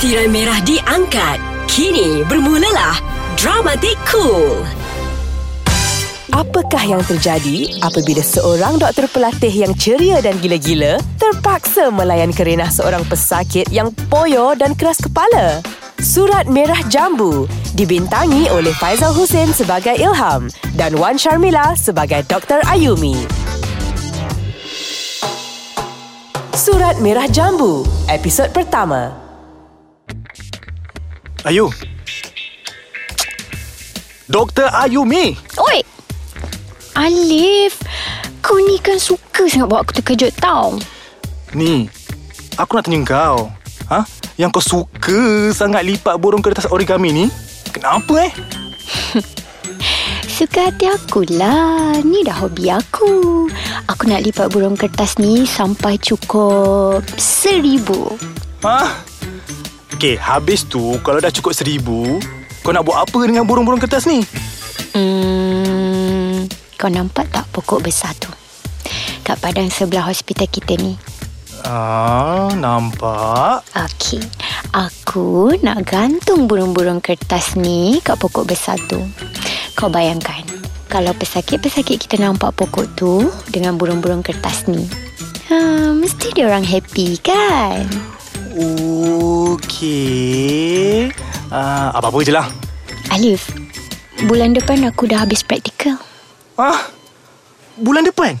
Tirai merah diangkat. Kini bermulalah Dramatik Cool. Apakah yang terjadi apabila seorang doktor pelatih yang ceria dan gila-gila terpaksa melayan kerenah seorang pesakit yang poyo dan keras kepala? Surat Merah Jambu dibintangi oleh Faizal Hussein sebagai Ilham dan Wan Sharmila sebagai Dr. Ayumi. Surat Merah Jambu, episod pertama. Ayu. Doktor Ayumi. Oi! Alif, kau ni kan suka sangat buat aku terkejut tau. Ni, aku nak tanya kau. Ha? Yang kau suka sangat lipat burung kertas origami ni? Kenapa eh? Suka hati aku lah. Ni dah hobi aku. Aku nak lipat burung kertas ni sampai cukup seribu. Ha? Okey, habis tu kalau dah cukup seribu, kau nak buat apa dengan burung-burung kertas ni? Hmm, kau nampak tak pokok besar tu? Kat padang sebelah hospital kita ni. Ah, nampak. Okey, aku nak gantung burung-burung kertas ni kat pokok besar tu. Kau bayangkan, kalau pesakit-pesakit kita nampak pokok tu dengan burung-burung kertas ni. Ha, mesti dia orang happy kan? Okey. Ah, apa-apa je lah. Alif, bulan depan aku dah habis praktikal. Ah, bulan depan?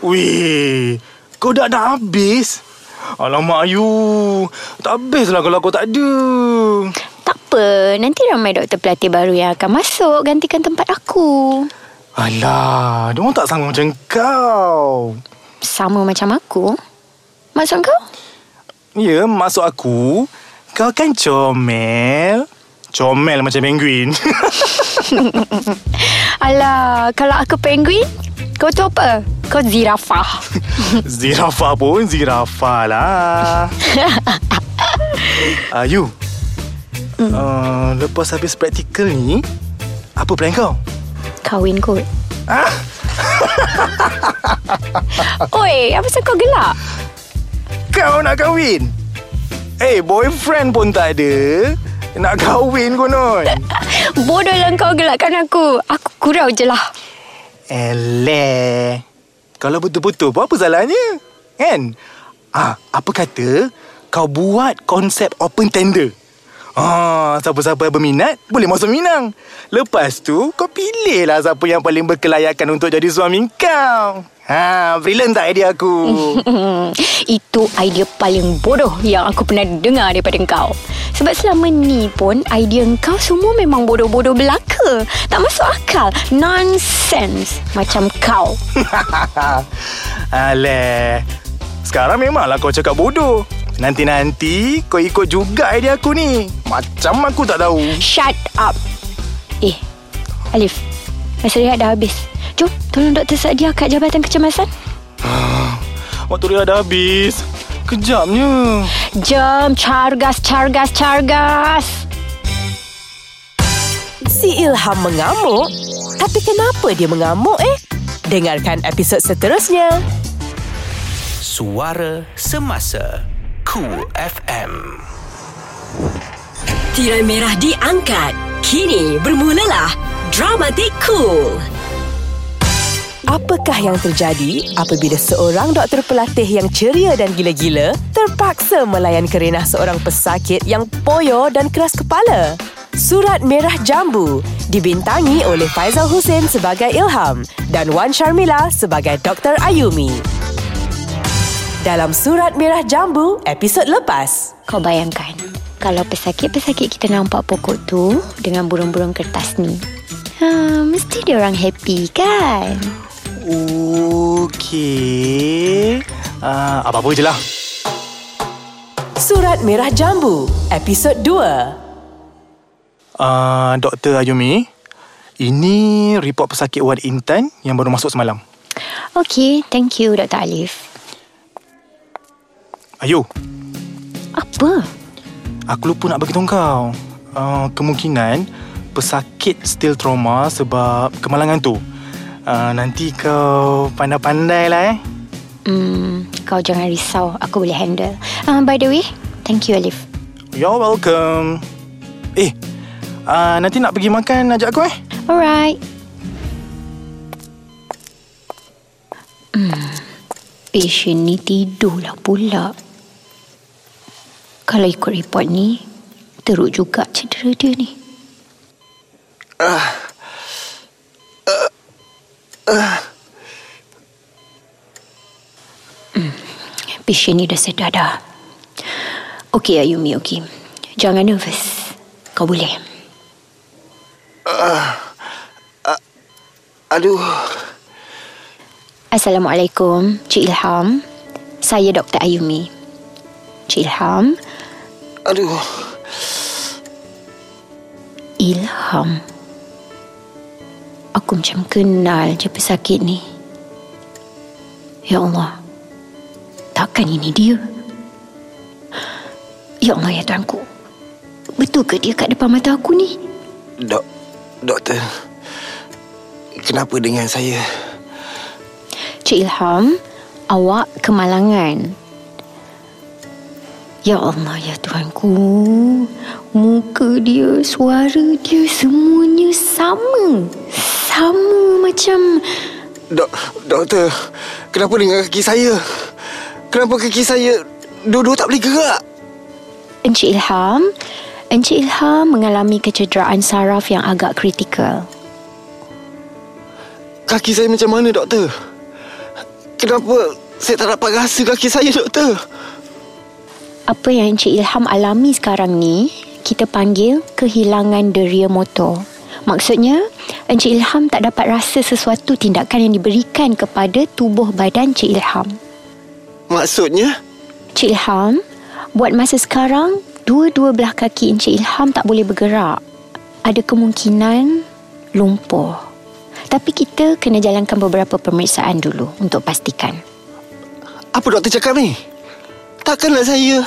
Weh, kau dah dah habis? Alamak, Ayu. Tak habislah kalau kau tak ada. Tak apa, nanti ramai doktor pelatih baru yang akan masuk gantikan tempat aku. Alah, dia orang tak sanggup macam kau. Sama macam aku. Maksud kau? Ya, maksud aku, kau kan comel. Comel macam penguin. Alah, kalau aku penguin, kau tu apa? Kau zirafah. zirafah pun zirafah lah. Ayu, Hmm. uh, lepas habis praktikal ni, apa plan kau? Kahwin kot. Ah, Oi, apa sebab kau gelak? Kau nak kahwin? Eh, hey, boyfriend pun tak ada. Nak kahwin konon. Bodoh lah kau gelakkan aku. Aku kurau je lah. Eleh. Kalau betul-betul pun apa salahnya? Kan? Ah, apa kata kau buat konsep open tender? Ah, siapa-siapa yang berminat boleh masuk minang. Lepas tu kau pilihlah siapa yang paling berkelayakan untuk jadi suami kau. Ha, brilliant tak idea aku? Itu idea paling bodoh yang aku pernah dengar daripada kau. Sebab selama ni pun idea kau semua memang bodoh-bodoh belaka. Tak masuk akal. Nonsense. Macam kau. Aleh. Sekarang memanglah kau cakap bodoh. Nanti-nanti kau ikut juga idea aku ni. Macam aku tak tahu. Shut up. Eh, Alif. Masa rehat dah habis. Jom, tolong doktor sedia kat Jabatan Kecemasan. Waktu dia dah habis. Kejapnya. Jom, cargas, cargas, cargas. Si Ilham mengamuk? Tapi kenapa dia mengamuk eh? Dengarkan episod seterusnya. Suara Semasa Cool FM Tirai merah diangkat. Kini bermulalah Dramatik Cool. Apakah yang terjadi apabila seorang doktor pelatih yang ceria dan gila-gila terpaksa melayan kerenah seorang pesakit yang poyo dan keras kepala? Surat Merah Jambu dibintangi oleh Faizal Hussein sebagai Ilham dan Wan Sharmila sebagai Dr. Ayumi. Dalam Surat Merah Jambu, episod lepas. Kau bayangkan, kalau pesakit-pesakit kita nampak pokok tu dengan burung-burung kertas ni. Ha, mesti dia orang happy kan? Okey. Uh, apa-apa je lah. Surat Merah Jambu, episod 2. Uh, Dr. Ayumi, ini report pesakit ward Intan yang baru masuk semalam. Okay, thank you Dr. Alif. Ayu, Apa? aku lupa nak bagi tahu kau. Uh, kemungkinan pesakit still trauma sebab kemalangan tu. Uh, nanti kau pandai-pandai lah eh. Hmm, kau jangan risau, aku boleh handle. Uh, by the way, thank you Alif. You're welcome. Eh, uh, nanti nak pergi makan ajak aku eh? Alright. Hmm. Patient ni tidurlah pula. Kalau ikut report ni, teruk juga cedera dia ni. Hmm. Patient ni dah sedar dah. Okey Ayumi, okey. Jangan nervous. Kau boleh. Aduh. Assalamualaikum, Cik Ilham. Saya Dr. Ayumi. Cik Ilham, Aduh. Ilham. Aku macam kenal je pesakit ni. Ya Allah. Takkan ini dia? Ya Allah ya Tuanku. Betul ke dia kat depan mata aku ni? Dok, doktor. Kenapa dengan saya? Cik Ilham, awak kemalangan. Ya Allah, ya Tuhanku. Muka dia, suara dia, semuanya sama. Sama macam... Dok, doktor. Kenapa dengan kaki saya? Kenapa kaki saya dua-dua tak boleh gerak? Encik Ilham, Encik Ilham mengalami kecederaan saraf yang agak kritikal. Kaki saya macam mana, doktor? Kenapa saya tak dapat rasa kaki saya, doktor? Apa yang Encik Ilham alami sekarang ni, kita panggil kehilangan deria motor. Maksudnya, Encik Ilham tak dapat rasa sesuatu tindakan yang diberikan kepada tubuh badan Cik Ilham. Maksudnya? Cik Ilham, buat masa sekarang, dua-dua belah kaki Encik Ilham tak boleh bergerak. Ada kemungkinan lumpuh. Tapi kita kena jalankan beberapa pemeriksaan dulu untuk pastikan. Apa doktor cakap ni? Takkanlah saya...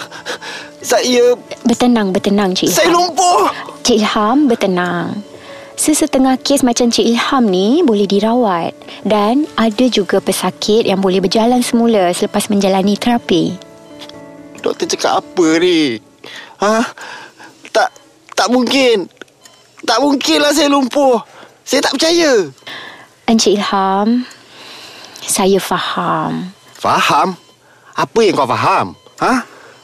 Saya... Bertenang, bertenang Cik Ilham. Saya lumpuh! Cik Ilham, bertenang. Sesetengah kes macam Cik Ilham ni boleh dirawat dan ada juga pesakit yang boleh berjalan semula selepas menjalani terapi. Doktor cakap apa ni? Ha? Tak... Tak mungkin. Tak mungkinlah saya lumpuh. Saya tak percaya. Encik Ilham, saya faham. Faham? Apa yang kau faham? Ha?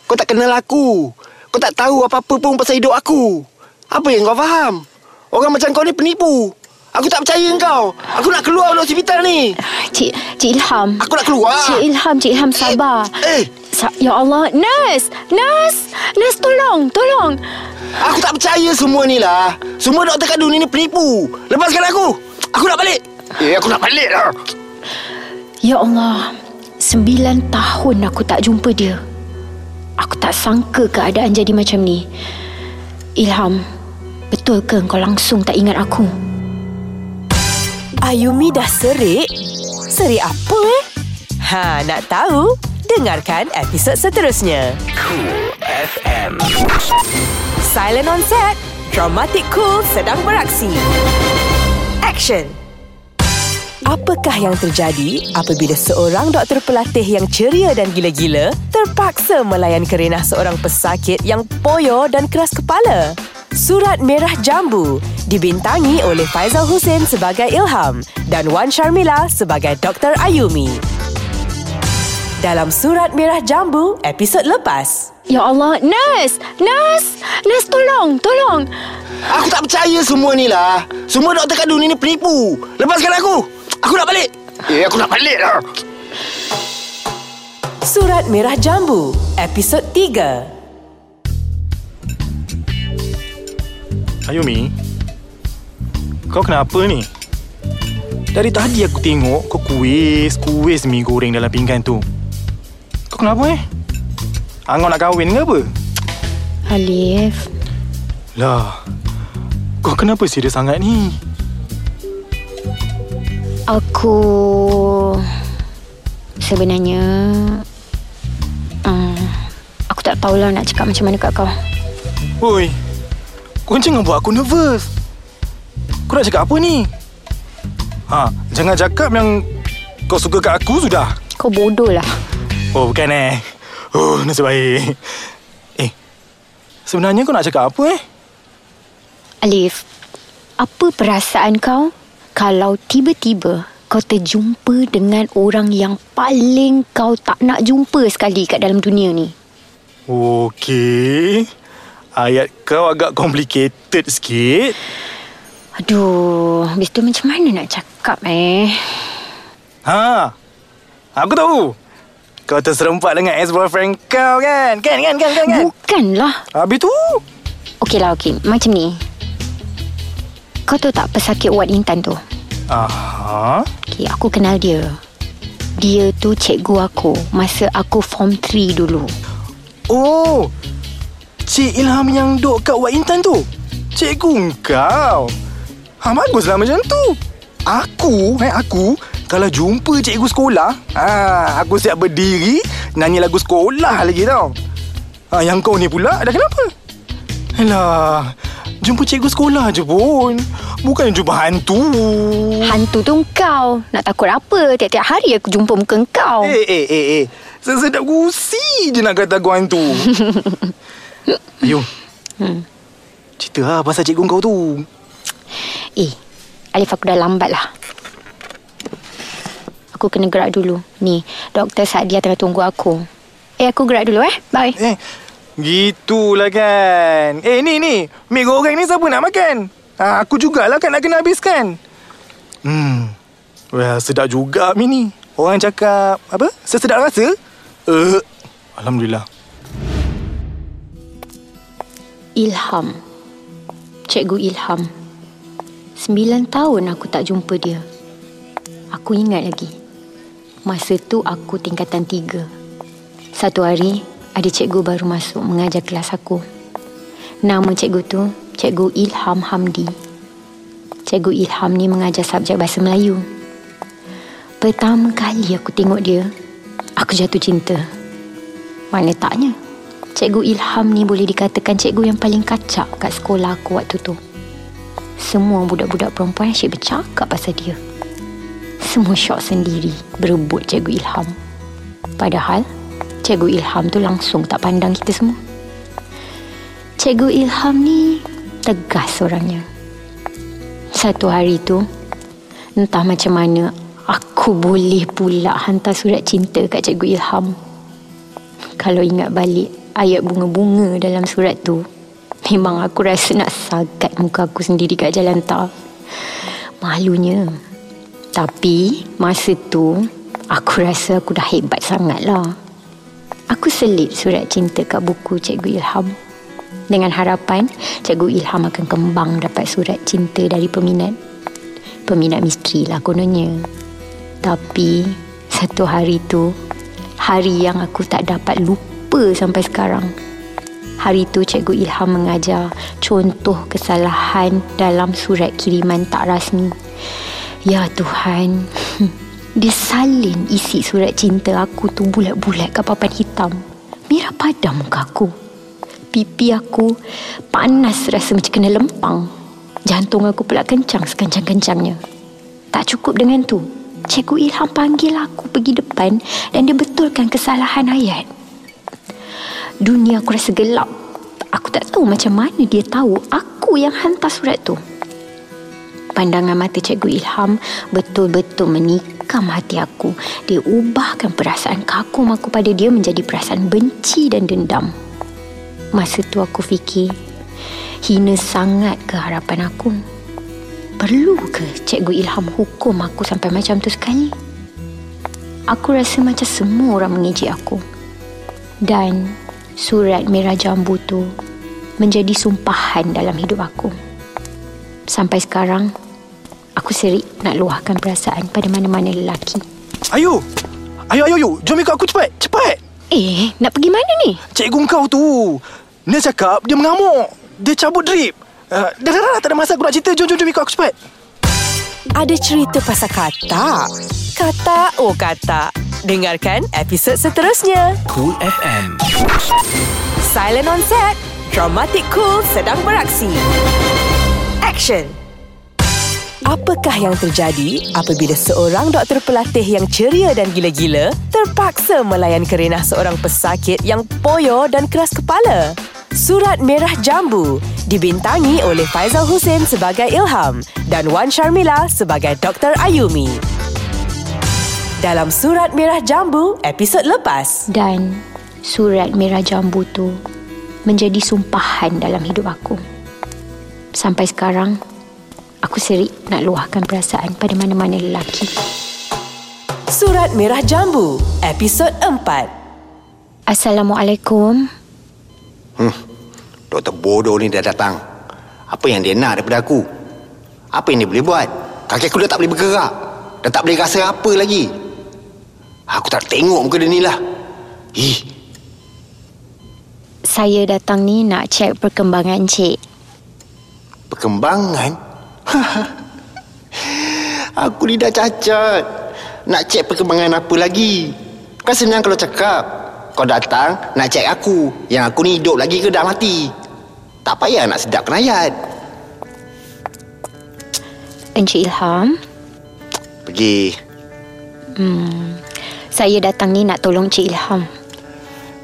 Kau tak kenal aku. Kau tak tahu apa-apa pun pasal hidup aku. Apa yang kau faham? Orang macam kau ni penipu. Aku tak percaya kau. Aku nak keluar dari hospital ni. Cik, Cik Ilham. Aku nak keluar. Cik Ilham, Cik Ilham sabar. Eh, Sa- ya Allah, nurse, nurse, nurse tolong, tolong. aku tak percaya semua ni lah. Semua doktor kandung ni, ni penipu. Lepaskan aku. Aku nak balik. Eh, aku nak balik lah. Ya Allah, sembilan tahun aku tak jumpa dia. Aku tak sangka keadaan jadi macam ni. Ilham, betul ke kau langsung tak ingat aku? Ayumi dah serik? Serik apa eh? Ha, nak tahu? Dengarkan episod seterusnya. Cool FM. Silent on set. Dramatic Cool sedang beraksi. Action. Apakah yang terjadi apabila seorang doktor pelatih yang ceria dan gila-gila terpaksa melayan kerenah seorang pesakit yang poyo dan keras kepala? Surat Merah Jambu dibintangi oleh Faizal Hussein sebagai Ilham dan Wan Sharmila sebagai Dr. Ayumi. Dalam Surat Merah Jambu episod lepas. Ya Allah, nurse, nurse, nurse tolong, tolong. Aku tak percaya semua ni lah. Semua doktor kandung ni, ni penipu. Lepaskan aku. Aku nak balik. Eh, aku nak balik lah. Surat Merah Jambu episod 3. Ayumi Kau kenapa ni? Dari tadi aku tengok Kau kuis Kuis mi goreng dalam pinggan tu Kau kenapa eh? Angau nak kahwin ke apa? Alif, Lah Kau kenapa serius sangat ni? Aku sebenarnya uh, aku tak tahulah nak cakap macam mana kat kau. Oi Kau jangan buat aku nervous Kau nak cakap apa ni? Ha, jangan cakap yang Kau suka kat aku sudah Kau bodoh lah. Oh bukan eh Oh nasib baik Eh Sebenarnya kau nak cakap apa eh? Alif, apa perasaan kau kalau tiba-tiba kau terjumpa dengan orang yang paling kau tak nak jumpa sekali kat dalam dunia ni? Okey. Ayat kau agak complicated sikit. Aduh, habis tu macam mana nak cakap eh? Ha. Aku tahu. Kau terserempak dengan ex-boyfriend kau kan? Kan, kan, kan, kan, kan? Bukanlah. Habis tu? Okey lah, okey. Macam ni. Kau tahu tak pesakit Wat Intan tu? Aha. Okey, aku kenal dia. Dia tu cikgu aku masa aku form 3 dulu. Oh. Cik Ilham yang duk kat Wat Intan tu? Cikgu kau. Ha, baguslah macam tu. Aku, eh, aku kalau jumpa cikgu sekolah, ha, aku siap berdiri nyanyi lagu sekolah lagi tau. Ha, yang kau ni pula dah kenapa? Alah, jumpa cikgu sekolah je pun. Bukan jumpa hantu. Hantu tu kau. Nak takut apa? Tiap-tiap hari aku jumpa muka kau. Eh, eh, eh, eh. Sesedap gusi je nak kata aku hantu. Ayo. Hmm. Cerita lah pasal cikgu kau tu. Eh, Alif aku dah lambat lah. Aku kena gerak dulu. Ni, Doktor Sadia tengah tunggu aku. Eh, aku gerak dulu eh. Bye. Eh, gitulah kan. Eh, ni, ni. Mi goreng ni siapa nak makan? Ha, aku jugalah kan nak kena habiskan. Hmm. Well, sedap juga Mi ni. Orang cakap, apa? Sesedap rasa? Uh, Alhamdulillah. Ilham. Cikgu Ilham. Sembilan tahun aku tak jumpa dia. Aku ingat lagi. Masa tu aku tingkatan tiga. Satu hari, ada cikgu baru masuk mengajar kelas aku. Nama cikgu tu, Cikgu Ilham Hamdi. Cikgu Ilham ni mengajar subjek Bahasa Melayu. Pertama kali aku tengok dia, aku jatuh cinta. Mana taknya? Cikgu Ilham ni boleh dikatakan cikgu yang paling kacak kat sekolah aku waktu tu. Semua budak-budak perempuan asyik bercakap pasal dia. Semua syok sendiri berebut Cikgu Ilham. Padahal, Cikgu Ilham tu langsung tak pandang kita semua. Cikgu Ilham ni tegas orangnya. Satu hari tu, entah macam mana aku boleh pula hantar surat cinta kat Cikgu Ilham. Kalau ingat balik ayat bunga-bunga dalam surat tu, memang aku rasa nak sagat muka aku sendiri kat jalan tak. Malunya. Tapi masa tu, aku rasa aku dah hebat sangat lah. Aku selit surat cinta kat buku Cikgu Ilham. Dengan harapan Cikgu Ilham akan kembang dapat surat cinta dari peminat. Peminat misteri lah kononnya. Tapi satu hari tu, hari yang aku tak dapat lupa sampai sekarang. Hari tu Cikgu Ilham mengajar contoh kesalahan dalam surat kiriman tak rasmi. Ya Tuhan, dia salin isi surat cinta aku tu bulat-bulat kat papan hitam. Merah padam muka aku. Pipi aku panas rasa macam kena lempang. Jantung aku pula kencang sekencang-kencangnya. Tak cukup dengan tu. Cikgu Ilham panggil aku pergi depan dan dia betulkan kesalahan ayat. Dunia aku rasa gelap. Aku tak tahu macam mana dia tahu aku yang hantar surat tu. Pandangan mata Cikgu Ilham betul-betul menikam hati aku. Dia ubahkan perasaan kagum aku pada dia menjadi perasaan benci dan dendam. Masa tu aku fikir, hina sangat ke harapan aku. Perlu ke Cikgu Ilham hukum aku sampai macam tu sekali? Aku rasa macam semua orang mengejek aku. Dan surat merah jambu tu menjadi sumpahan dalam hidup aku. Sampai sekarang, aku serik nak luahkan perasaan pada mana-mana lelaki. Ayo. Ayo, ayo, ayo. Jom ikut aku cepat. Cepat. Eh, nak pergi mana ni? Cikgu kau tu. Dia cakap dia mengamuk. Dia cabut drip. Uh, dah, dah, dah, tak ada masa aku nak cerita. Jom, jom, jom ikut aku cepat. Ada cerita pasal kata? Kata oh kata. Dengarkan episod seterusnya. Cool FM. Silent on set. Dramatic Cool sedang beraksi. Action. Apakah yang terjadi apabila seorang doktor pelatih yang ceria dan gila-gila terpaksa melayan kerenah seorang pesakit yang poyo dan keras kepala? Surat Merah Jambu dibintangi oleh Faizal Hussein sebagai Ilham dan Wan Sharmila sebagai Dr. Ayumi. Dalam Surat Merah Jambu episod lepas. Dan surat merah jambu tu menjadi sumpahan dalam hidup aku. Sampai sekarang, aku serik nak luahkan perasaan pada mana-mana lelaki. Surat Merah Jambu episod 4. Assalamualaikum. Hmm. Doktor bodoh ni dah datang. Apa yang dia nak daripada aku? Apa yang dia boleh buat? Kaki aku dah tak boleh bergerak. Dah tak boleh rasa apa lagi. Aku tak tengok muka dia ni lah. Ih, Saya datang ni nak cek perkembangan cik. perkembangan? aku ni dah cacat. Nak cek perkembangan apa lagi? Kan senang kalau cakap. Kau datang nak cek aku. Yang aku ni hidup lagi ke dah mati. Tak payah nak sedap kenayat. Encik Ilham, Pergi. saya datang ni nak tolong Cik Ilham.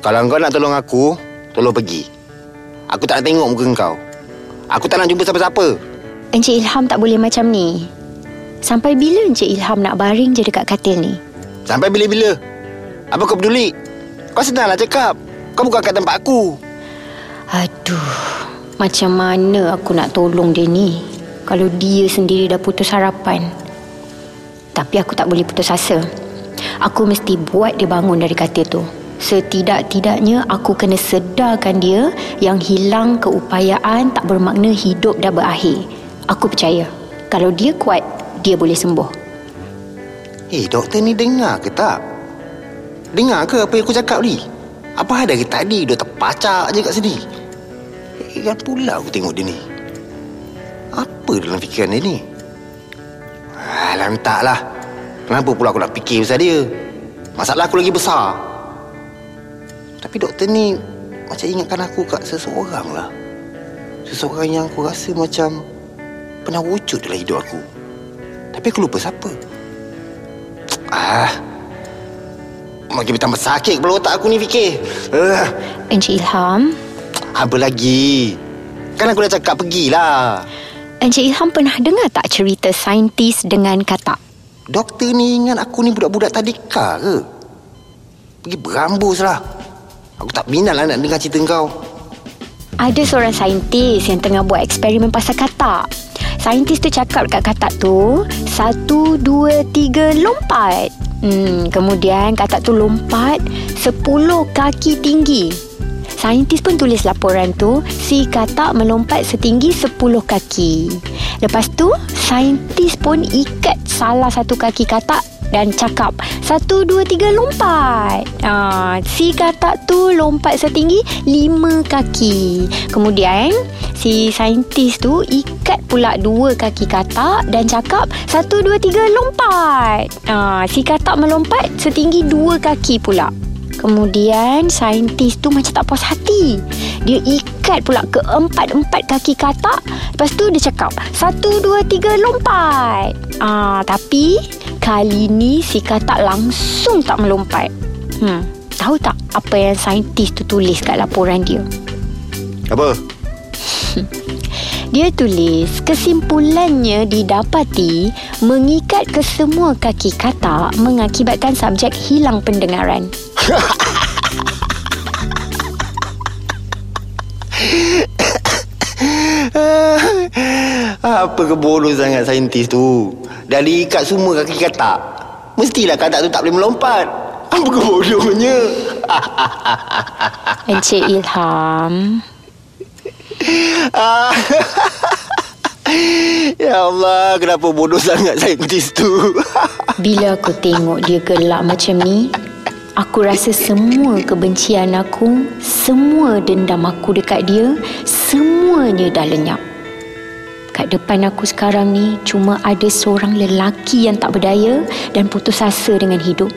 Kalau kau nak tolong aku, tolong pergi. Aku tak nak tengok muka kau. Aku tak nak jumpa siapa-siapa. Encik Ilham tak boleh macam ni. Sampai bila Encik Ilham nak baring je dekat katil ni? Sampai bila-bila? Apa kau peduli? Kau senanglah cakap. Kau bukan kat tempat aku. Aduh, macam mana aku nak tolong dia ni? Kalau dia sendiri dah putus harapan. Tapi aku tak boleh putus asa. Aku mesti buat dia bangun dari katil tu. Setidak-tidaknya aku kena sedarkan dia yang hilang keupayaan tak bermakna hidup dah berakhir. Aku percaya. Kalau dia kuat, dia boleh sembuh. Eh, doktor ni dengar ke tak? Dengar ke apa yang aku cakap ni? Apa ada ke tadi dia terpacak je kat sini? Eh, kan pula aku tengok dia ni. Apa dalam fikiran dia ni? Alah, entahlah. Kenapa pula aku nak fikir pasal dia? Masalah aku lagi besar. Tapi doktor ni macam ingatkan aku kat seseorang lah. Seseorang yang aku rasa macam pernah wujud dalam hidup aku. Tapi aku lupa siapa. Ah. Makin bertambah sakit kepala otak aku ni fikir. Uh, Encik Ilham, apa lagi? Kan aku dah cakap pergilah. Encik Ilham pernah dengar tak cerita saintis dengan katak? Doktor ni ingat aku ni budak-budak tadika ke? Pergi berambus lah. Aku tak minat lah nak dengar cerita kau. Ada seorang saintis yang tengah buat eksperimen pasal katak. Saintis tu cakap dekat katak tu, satu, dua, tiga, lompat. Hmm, kemudian katak tu lompat sepuluh kaki tinggi. Saintis pun tulis laporan tu, si katak melompat setinggi sepuluh kaki. Lepas tu, saintis pun ikat salah satu kaki katak dan cakap Satu, dua, tiga, lompat. Ha, Si katak tu lompat setinggi lima kaki. Kemudian Si saintis tu ikat pula dua kaki katak Dan cakap Satu, dua, tiga, lompat. Ha, Si katak melompat setinggi dua kaki pula Kemudian saintis tu macam tak puas hati. Dia ikat pula ke empat-empat kaki katak. Lepas tu dia cakap, satu, dua, tiga, lompat. Ah, tapi kali ni si katak langsung tak melompat. Hmm, tahu tak apa yang saintis tu tulis kat laporan dia? Apa? Dia tulis kesimpulannya didapati mengikat ke semua kaki katak mengakibatkan subjek hilang pendengaran. Apa kebodoh sangat saintis tu? Dah diikat semua kaki katak. Mestilah katak tu tak boleh melompat. Apa kebodohnya? Encik Ilham. ya Allah, kenapa bodoh sangat saintis tu? bila aku tengok dia gelak macam ni, aku rasa semua kebencian aku, semua dendam aku dekat dia, semuanya dah lenyap. Kat depan aku sekarang ni cuma ada seorang lelaki yang tak berdaya dan putus asa dengan hidup.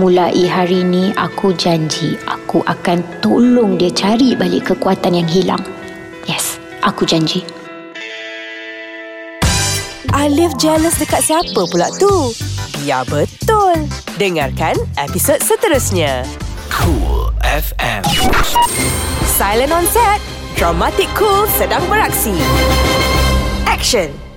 Mulai hari ni aku janji aku akan tolong dia cari balik kekuatan yang hilang. Yes, aku janji. Alif jealous dekat siapa pula tu? Ya betul. Dengarkan episod seterusnya. Cool FM. Silent on set. Dramatic Cool sedang beraksi. Action.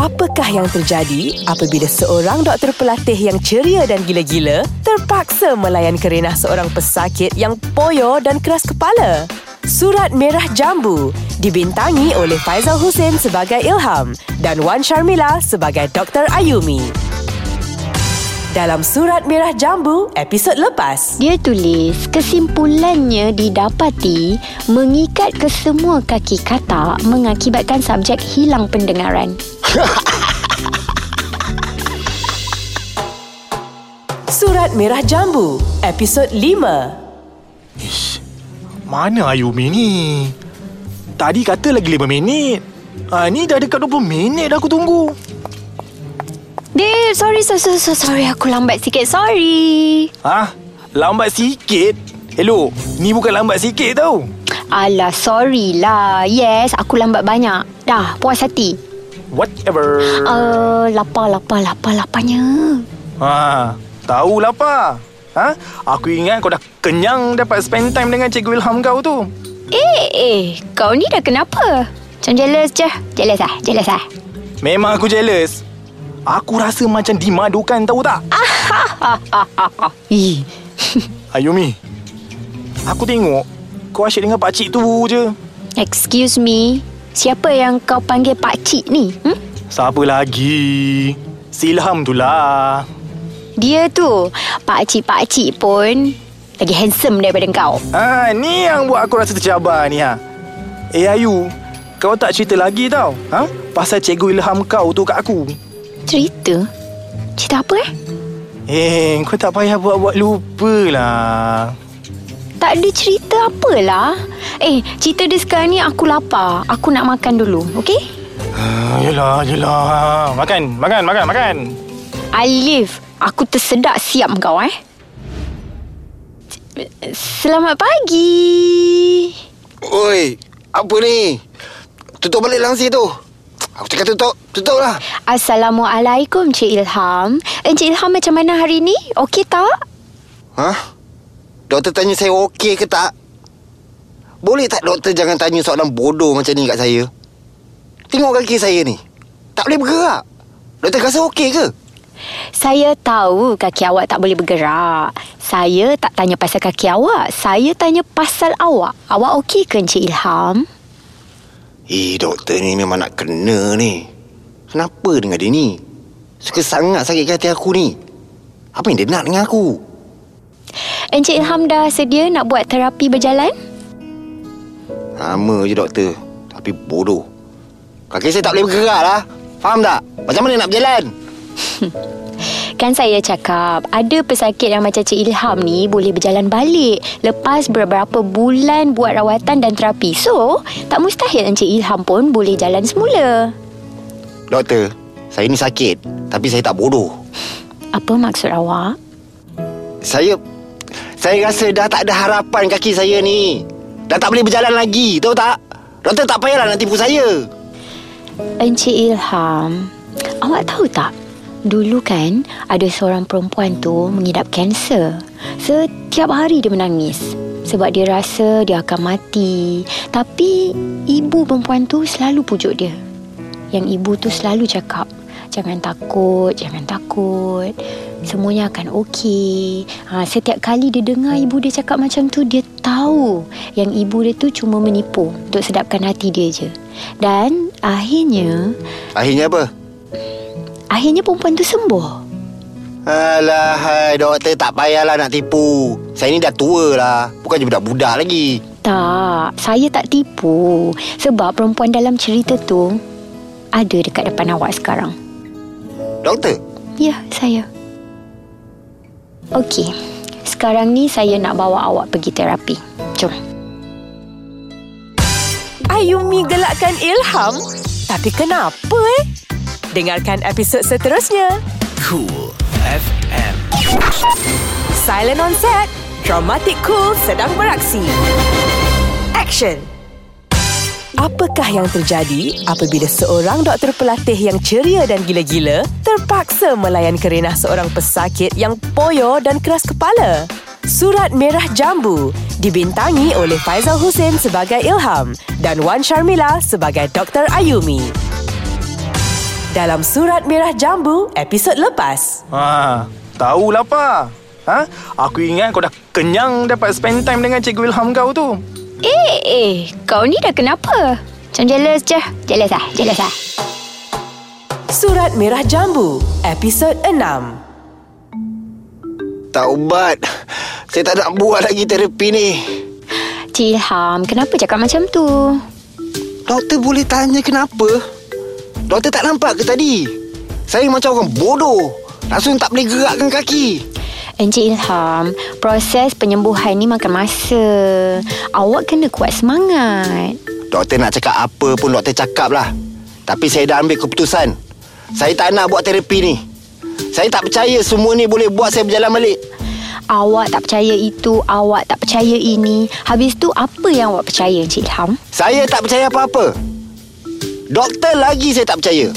Apakah yang terjadi apabila seorang doktor pelatih yang ceria dan gila-gila terpaksa melayan kerenah seorang pesakit yang poyo dan keras kepala? Surat Merah Jambu dibintangi oleh Faizal Hussein sebagai Ilham dan Wan Sharmila sebagai Dr. Ayumi. Dalam Surat Merah Jambu episod lepas, Dia tulis kesimpulannya didapati mengikat ke semua kaki katak mengakibatkan subjek hilang pendengaran. Surat Merah Jambu episod 5. Ish, mana Ayumi ni? Tadi kata lagi 5 minit. Ah, ni dah dekat 20 minit dah aku tunggu. Dave, sorry, sorry, sorry, sorry, sorry. Aku lambat sikit. Sorry. Ah, lambat sikit. Hello, ni bukan lambat sikit tau. Alah, sorry lah. Yes, aku lambat banyak. Dah, puas hati. Whatever. Uh, lapar, lapar, lapar, laparnya. Ha, tahu lapar. Ha? Aku ingat kau dah kenyang dapat spend time dengan Cikgu Ilham kau tu. Eh, eh, kau ni dah kenapa? Macam jealous je. Jealous ah, jealous ah. Memang aku jealous. Aku rasa macam dimadukan tahu tak? Ih, Ayumi, aku tengok kau asyik dengan pakcik tu je. excuse me. Siapa yang kau panggil Pak Cik ni? Hmm? Siapa lagi? Si Ilham tu lah. Dia tu, Pak Cik-Pak Cik pun lagi handsome daripada kau. Ha, ni yang buat aku rasa tercabar ni ha. Eh Ayu, kau tak cerita lagi tau. Ha? Pasal cikgu Ilham kau tu kat aku. Cerita? Cerita apa eh? Eh, kau tak payah buat-buat lupa lah. Tak ada cerita apalah. Eh, cerita dia sekarang ni aku lapar. Aku nak makan dulu, okey? Ha, yelah, yelah. Makan, makan, makan, makan. Alif, aku tersedak siap kau eh. Selamat pagi. Oi, apa ni? Tutup balik langsir tu. Aku cakap tutup. Tutup lah. Assalamualaikum Cik Ilham. Encik Ilham macam mana hari ni? Okey tak? Ha? Doktor tanya saya okey ke tak? Boleh tak doktor jangan tanya soalan bodoh macam ni kat saya? Tengok kaki saya ni. Tak boleh bergerak. Doktor rasa okey ke? Saya tahu kaki awak tak boleh bergerak. Saya tak tanya pasal kaki awak. Saya tanya pasal awak. Awak okey ke Encik Ilham? Eh, doktor ni memang nak kena ni. Kenapa dengan dia ni? Suka sangat sakit hati aku ni. Apa yang dia nak dengan aku? Encik Ilham dah sedia nak buat terapi berjalan? Lama je doktor. Tapi bodoh. Kaki saya tak boleh bergerak lah. Faham tak? Macam mana nak berjalan? Kan saya cakap Ada pesakit yang macam Cik Ilham ni Boleh berjalan balik Lepas beberapa bulan Buat rawatan dan terapi So Tak mustahil Encik Ilham pun Boleh jalan semula Doktor, saya ni sakit. Tapi saya tak bodoh. Apa maksud awak? Saya saya rasa dah tak ada harapan kaki saya ni. Dah tak boleh berjalan lagi, tahu tak? Doktor tak payahlah nak tipu saya. Encik Ilham Awak tahu tak Dulu kan Ada seorang perempuan tu Mengidap kanser. Setiap hari dia menangis. Sebab dia rasa Dia akan mati. Tapi Ibu perempuan tu Selalu pujuk dia. Yang ibu tu selalu cakap Jangan takut Jangan takut. Semuanya akan okey. Ha, Setiap kali dia dengar Ibu dia cakap macam tu Dia tahu Yang ibu dia tu Cuma menipu Untuk sedapkan hati dia je. Dan Akhirnya Akhirnya apa? Akhirnya perempuan tu sembuh Alah, hai, doktor tak payahlah nak tipu. Saya ni dah tua lah. Bukan je budak-budak lagi. Tak Saya tak tipu Sebab perempuan dalam cerita tu Ada dekat depan awak sekarang Doktor? Ya saya Okey Sekarang ni saya nak bawa awak pergi terapi Jom Ayumi gelakkan Ilham. Tapi kenapa eh? Dengarkan episod seterusnya. Cool FM. Silent on set. Dramatic Cool sedang beraksi. Action. Apakah yang terjadi apabila seorang doktor pelatih yang ceria dan gila-gila terpaksa melayan kerenah seorang pesakit yang poyo dan keras kepala? Surat Merah Jambu Dibintangi oleh Faizal Hussein sebagai Ilham dan Wan Sharmila sebagai Dr. Ayumi. Dalam Surat Merah Jambu, episod lepas. Ha, tahulah apa. Ha? Aku ingat kau dah kenyang dapat spend time dengan Cikgu Ilham kau tu. Eh, eh, kau ni dah kenapa? Macam jealous je. Jealous ah, jealous ah. Surat Merah Jambu, episod 6. Taubat. Saya tak nak buat lagi terapi ni. Cik Ilham, kenapa cakap macam tu? Doktor boleh tanya kenapa? Doktor tak nampak ke tadi? Saya macam orang bodoh. Langsung tak boleh gerakkan kaki. Encik Ilham, proses penyembuhan ni makan masa. Awak kena kuat semangat. Doktor nak cakap apa pun doktor cakap lah. Tapi saya dah ambil keputusan. Saya tak nak buat terapi ni. Saya tak percaya semua ni boleh buat saya berjalan balik. Awak tak percaya itu, awak tak percaya ini. Habis tu apa yang awak percaya, Encik Ilham? Saya tak percaya apa-apa. Doktor lagi saya tak percaya.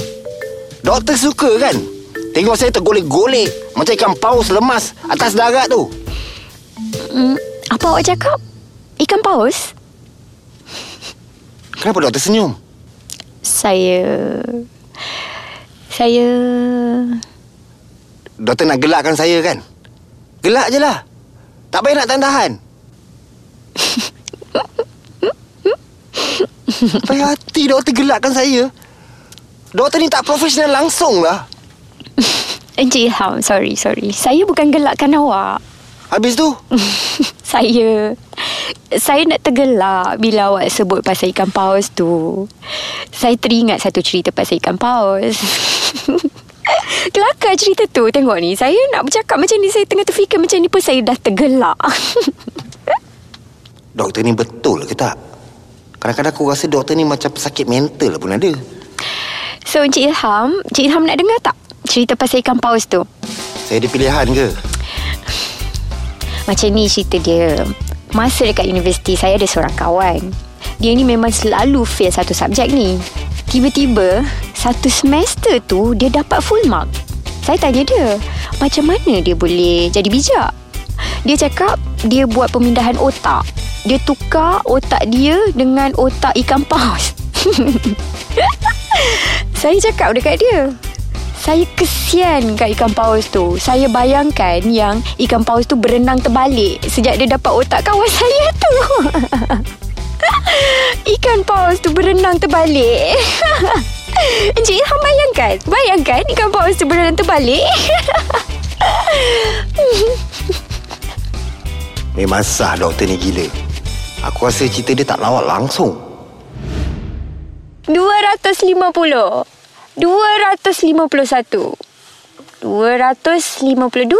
Doktor suka kan? Tengok saya tergolek-golek macam ikan paus lemas atas darat tu. Hmm, apa awak cakap? Ikan paus? Kenapa doktor senyum? Saya... Saya... Doktor nak gelakkan saya kan? Gelak je lah. Tak payah nak tahan-tahan. Payah hati doktor gelakkan saya. Doktor ni tak profesional langsung lah. Encik Ilham, sorry, sorry. Saya bukan gelakkan awak. Habis tu, saya... Saya nak tergelak bila awak sebut pasal ikan paus tu. Saya teringat satu cerita pasal ikan paus. Kelakar cerita tu. Tengok ni. Saya nak bercakap macam ni. Saya tengah terfikir macam ni pun saya dah tergelak. doktor ni betul ke tak? Kadang-kadang aku rasa doktor ni macam pesakit mental pun ada. so, Encik Ilham. Encik Ilham nak dengar tak? Cerita pasal ikan paus tu. Saya ada pilihan ke? Macam ni cerita dia. Masa dekat universiti saya ada seorang kawan. Dia ni memang selalu fail satu subjek ni. Tiba-tiba satu semester tu dia dapat full mark. Saya tanya dia, macam mana dia boleh jadi bijak? Dia cakap dia buat pemindahan otak. Dia tukar otak dia dengan otak ikan paus. saya cakap dekat dia, saya kesian kat ikan paus tu. Saya bayangkan yang ikan paus tu berenang terbalik sejak dia dapat otak kawan saya tu. ikan paus tu berenang terbalik. Encik Ilham bayangkan. Bayangkan ikan paus tu berenang terbalik. Memang sah doktor ni gila. Aku rasa cerita dia tak lawak langsung. 250. 251. 252.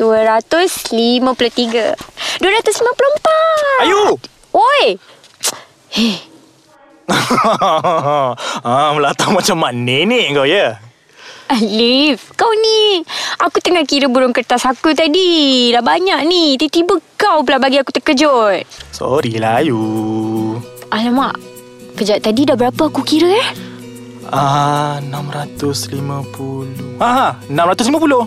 253. 254. Ayu! Oi! Hei, ah, melata macam mana ni kau ya? Alif, kau ni. Aku tengah kira burung kertas aku tadi. Dah banyak ni. Tiba-tiba kau pula bagi aku terkejut. Sorry lah Ayu. Alamak. Kejap tadi dah berapa aku kira eh? Ah, 650. Ah, 650.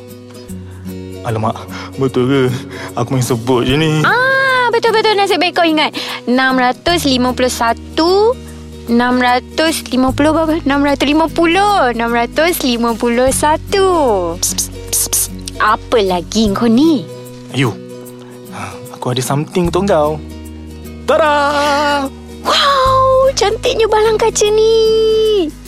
Alamak, betul ke? Aku main sebut je ni. Ah, betul-betul nasib baik kau ingat. 651 650 berapa? 650 651 Apa lagi kau ni? Ayu, ah, aku ada something untuk kau. Tada! Wow, cantiknya balang kaca ni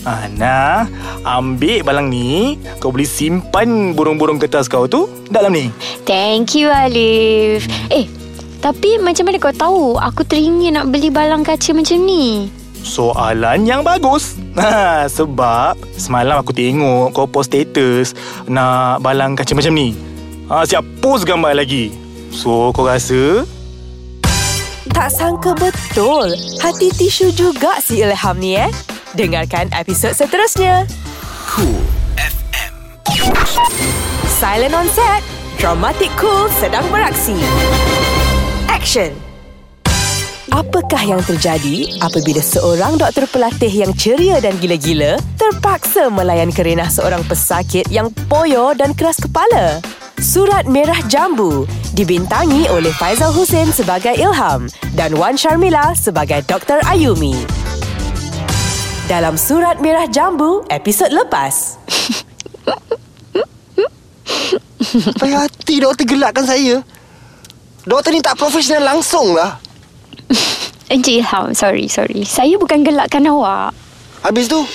Ana, ambil balang ni. Kau boleh simpan burung-burung kertas kau tu dalam ni. Thank you Alif Eh, tapi macam mana kau tahu Aku teringin nak beli balang kaca macam ni Soalan yang bagus. Ha, sebab semalam aku tengok kau post status nak balang kaca macam ni. Ha, siap post gambar lagi. So, kau rasa Tak sangka betul. Hati tisu juga si Ilham ni eh. Dengarkan episod seterusnya. Cool FM. Silent on set. Dramatic Cool sedang beraksi. Action. Apakah yang terjadi apabila seorang doktor pelatih yang ceria dan gila-gila terpaksa melayan kerenah seorang pesakit yang poyo dan keras kepala? Surat Merah Jambu dibintangi oleh Faizal Hussein sebagai Ilham dan Wan Sharmila sebagai Dr. Ayumi. Dalam Surat Merah Jambu, episod lepas. Hati doktor gelakkan saya. Doktor ni tak profesional langsung lah. Encik Ilham, sorry, sorry. Saya bukan gelakkan awak. Habis tu,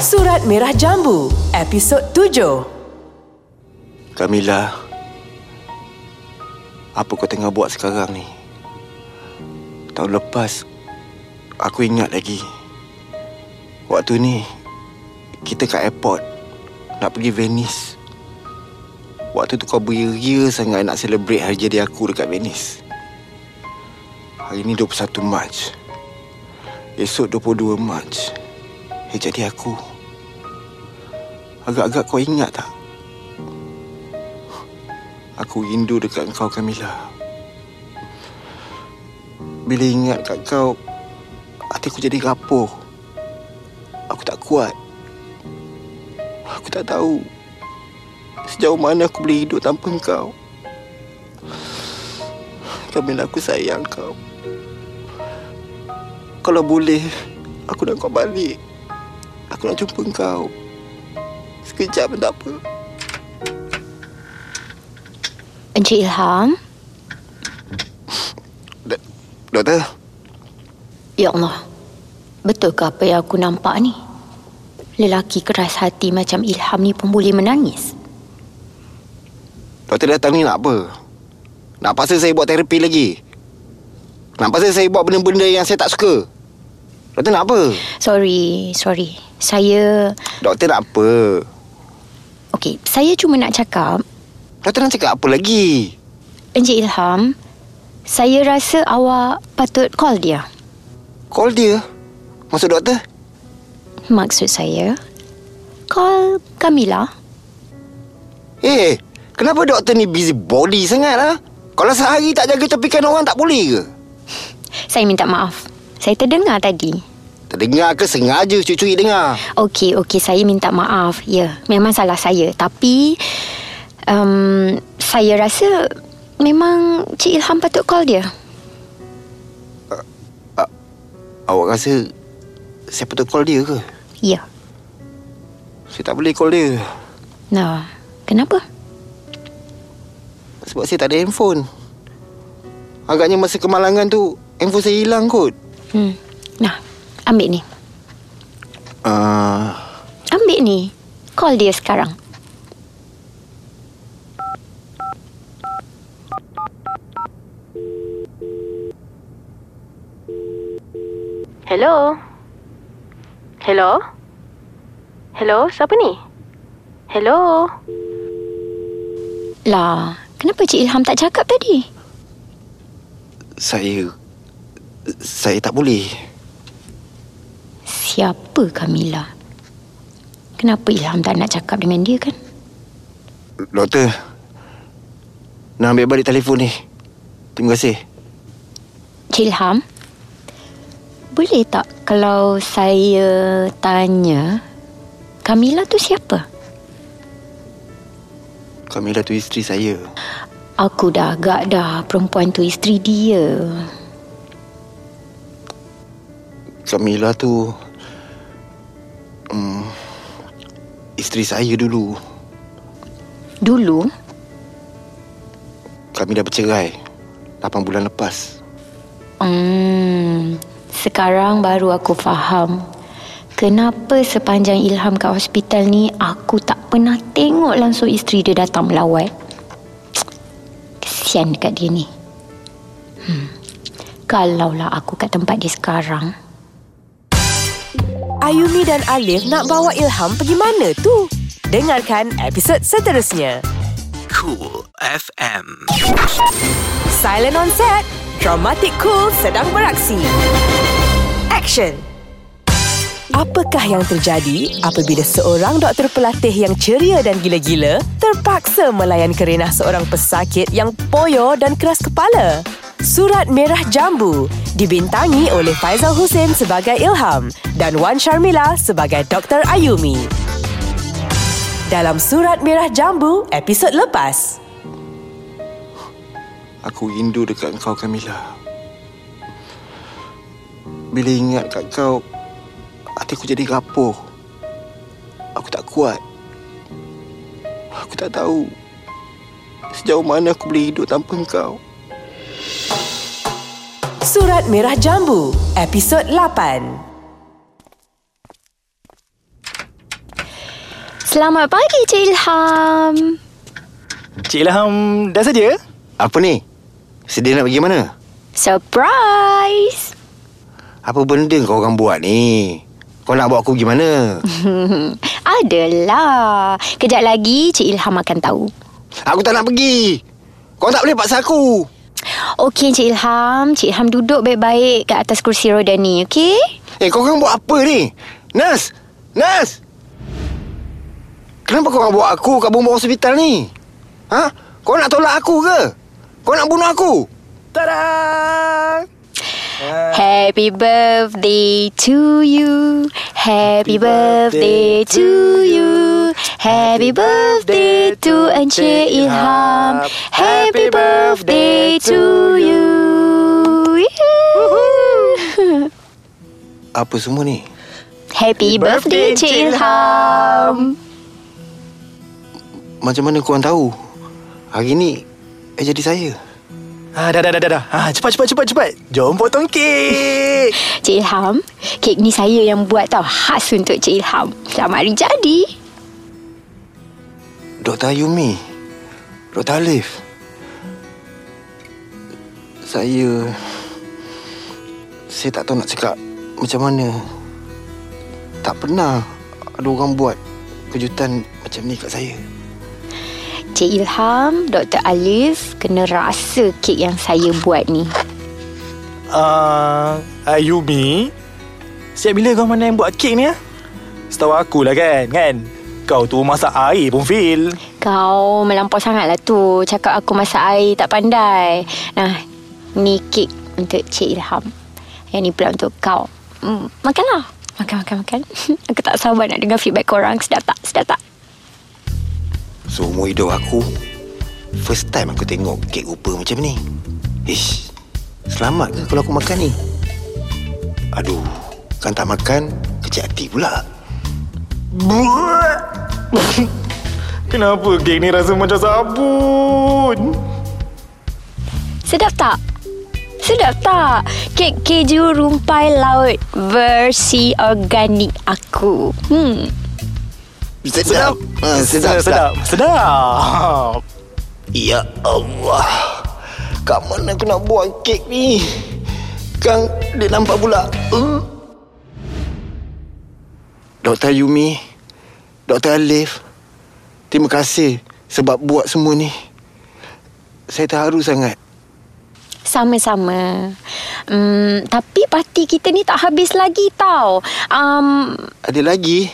Surat Merah Jambu, episod 7. Kamila. Apa kau tengah buat sekarang ni? Tahun lepas, aku ingat lagi. Waktu ni, kita kat airport. Nak pergi Venice. Waktu tu kau beria sangat nak celebrate hari jadi aku dekat Venice. Hari ni 21 Mac. Esok 22 Mac. Hari jadi aku. Agak-agak kau ingat tak? Aku rindu dekat kau Kamila. Bila ingat kat kau, hatiku jadi rapuh. Aku tak kuat. Aku tak tahu sejauh mana aku boleh hidup tanpa kau. Kamila, aku sayang kau. Kalau boleh, aku nak kau balik. Aku nak jumpa kau. Sekejap pun tak apa. Encik Ilham? Dok- Doktor, Ya Allah. Betul ke apa yang aku nampak ni? Lelaki keras hati macam Ilham ni pun boleh menangis. doktor datang ni nak apa? Nak paksa saya buat terapi lagi? Nak paksa saya buat benda-benda yang saya tak suka? Doktor nak apa? Sorry, sorry. Saya... Doktor nak apa? Okey, saya cuma nak cakap... Doktor nak cakap apa lagi? Encik Ilham, saya rasa awak patut call dia. Call dia? Maksud doktor? Maksud saya, call Kamila. Eh, kenapa doktor ni busy body sangat lah? Kalau sehari tak jaga tepikan orang tak boleh ke? Saya minta maaf. Saya terdengar tadi. Terdengar ke sengaja cucui dengar? Okey, okey, saya minta maaf. Ya, memang salah saya. Tapi um, saya rasa memang Cik Ilham patut call dia. Awak rasa saya patut call dia ke? Ya. Saya tak boleh call dia. Nah, kenapa? Sebab saya tak ada handphone. Agaknya masa kemalangan tu, handphone saya hilang kot. Hmm. Nah, ambil ni. Uh, Ambil ni. Call dia sekarang. Hello? Hello? Hello, siapa ni? Hello? Lah, kenapa Cik Ilham tak cakap tadi? saya... Saya tak boleh. Siapa Kamila? Kenapa Ilham tak nak cakap dengan dia kan? Doktor. Nak ambil balik telefon ni. Terima kasih. Cik Ilham, boleh tak kalau saya tanya Kamila tu siapa? Kamila tu isteri saya. Aku dah agak dah perempuan tu isteri dia. Kamila tu... Um, isteri saya dulu. Dulu, Kami dah bercerai. 8 bulan lepas. hmm, sekarang baru aku faham kenapa sepanjang Ilham kat hospital ni aku tak pernah tengok langsung isteri dia datang melawat. Kesian dekat dia ni. Hmm. Kalaulah aku kat tempat dia sekarang, Ayumi dan Alif nak bawa Ilham pergi mana tu? Dengarkan episod seterusnya. Cool FM. Silent on set. Dramatic Cool sedang beraksi. Action. Apakah yang terjadi apabila seorang doktor pelatih yang ceria dan gila-gila terpaksa melayan kerenah seorang pesakit yang poyo dan keras kepala? Surat Merah Jambu dibintangi oleh Faizal Hussein sebagai Ilham dan Wan Sharmila sebagai Dr. Ayumi. Dalam Surat Merah Jambu, episod lepas. Aku rindu dekat kau Kamila Bila ingat kat kau Hatiku jadi rapuh Aku tak kuat Aku tak tahu Sejauh mana aku boleh hidup tanpa kau Surat Merah Jambu, episod 8. Selamat pagi, Cik Ilham. Cik Ilham dah saja? Apa ni? Sedih nak pergi mana? Surprise! Apa benda kau orang buat ni? Kau nak bawa aku pergi mana? Adalah. Kejap lagi, Cik Ilham akan tahu. Aku tak nak pergi Kau tak boleh paksa aku Okey, Cik Ilham. Cik Ilham duduk baik-baik kat atas kursi roda ni, okey? Eh kau orang buat apa ni? Nas! Nas! Kenapa kau bawa aku kat bumbung hospital ni? Ha? Kau nak tolak aku ke? Kau nak bunuh aku? Tada! Happy birthday to you. Happy birthday to you. Happy birthday to Encik Ilham. Happy birthday to you. Apa semua ni? Happy birthday, Cik Ilham. Macam mana kau orang tahu? Hari ni eh jadi saya. Ah, dah, dah, dah, dah, dah. Ah, cepat, cepat, cepat, cepat. Jom potong kek. Cik Ilham, kek ni saya yang buat tau. Khas untuk Cik Ilham. Selamat hari jadi. Dr. Ayumi. Dr. Alif. Saya... Saya tak tahu nak cakap macam mana. Tak pernah ada orang buat kejutan macam ni kat saya. Cik Ilham, Dr. Alif kena rasa kek yang saya buat ni. Ah, Ayumi. Siap bila kau mana yang buat kek ni ah? Setahu aku lah kan, kan? Kau tu masak air pun feel. Kau melampau sangat lah tu. Cakap aku masak air tak pandai. Nah, ni kek untuk Cik Ilham. Yang ni pula untuk kau. Hmm, makanlah. Makan, makan, makan. aku tak sabar nak dengar feedback korang. Sedap tak? Sedap tak? Seumur hidup aku First time aku tengok kek rupa macam ni Ish Selamat ke kalau aku makan ni? Aduh Kan tak makan Kecil hati pula. Kenapa kek ni rasa macam sabun? Sedap tak? Sedap tak? Kek keju rumpai laut versi organik aku. Hmm. Sedap ha, Sedap, sedap. sedap. Ya Allah Kat mana aku nak buat kek ni? Kan dia nampak pula uh. Dr. Yumi Dr. Alif Terima kasih Sebab buat semua ni Saya terharu sangat Sama-sama. Hmm, tapi parti kita ni tak habis lagi tau. Um, Ada lagi?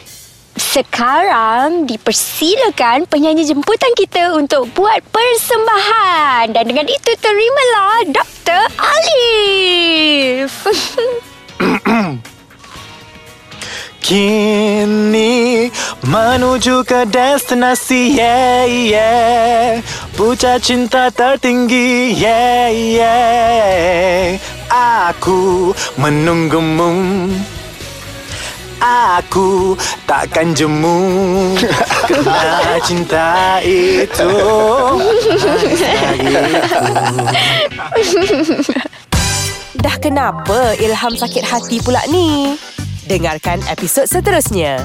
Sekarang dipersilakan penyanyi jemputan kita untuk buat persembahan. Dan dengan itu terimalah Dr. Alif. Kini menuju ke destinasi yeah yeah Puncak cinta tertinggi yeah yeah Aku menunggumu Aku takkan jemu Kerana cinta itu Dah kenapa Ilham sakit hati pula ni? Dengarkan episod seterusnya.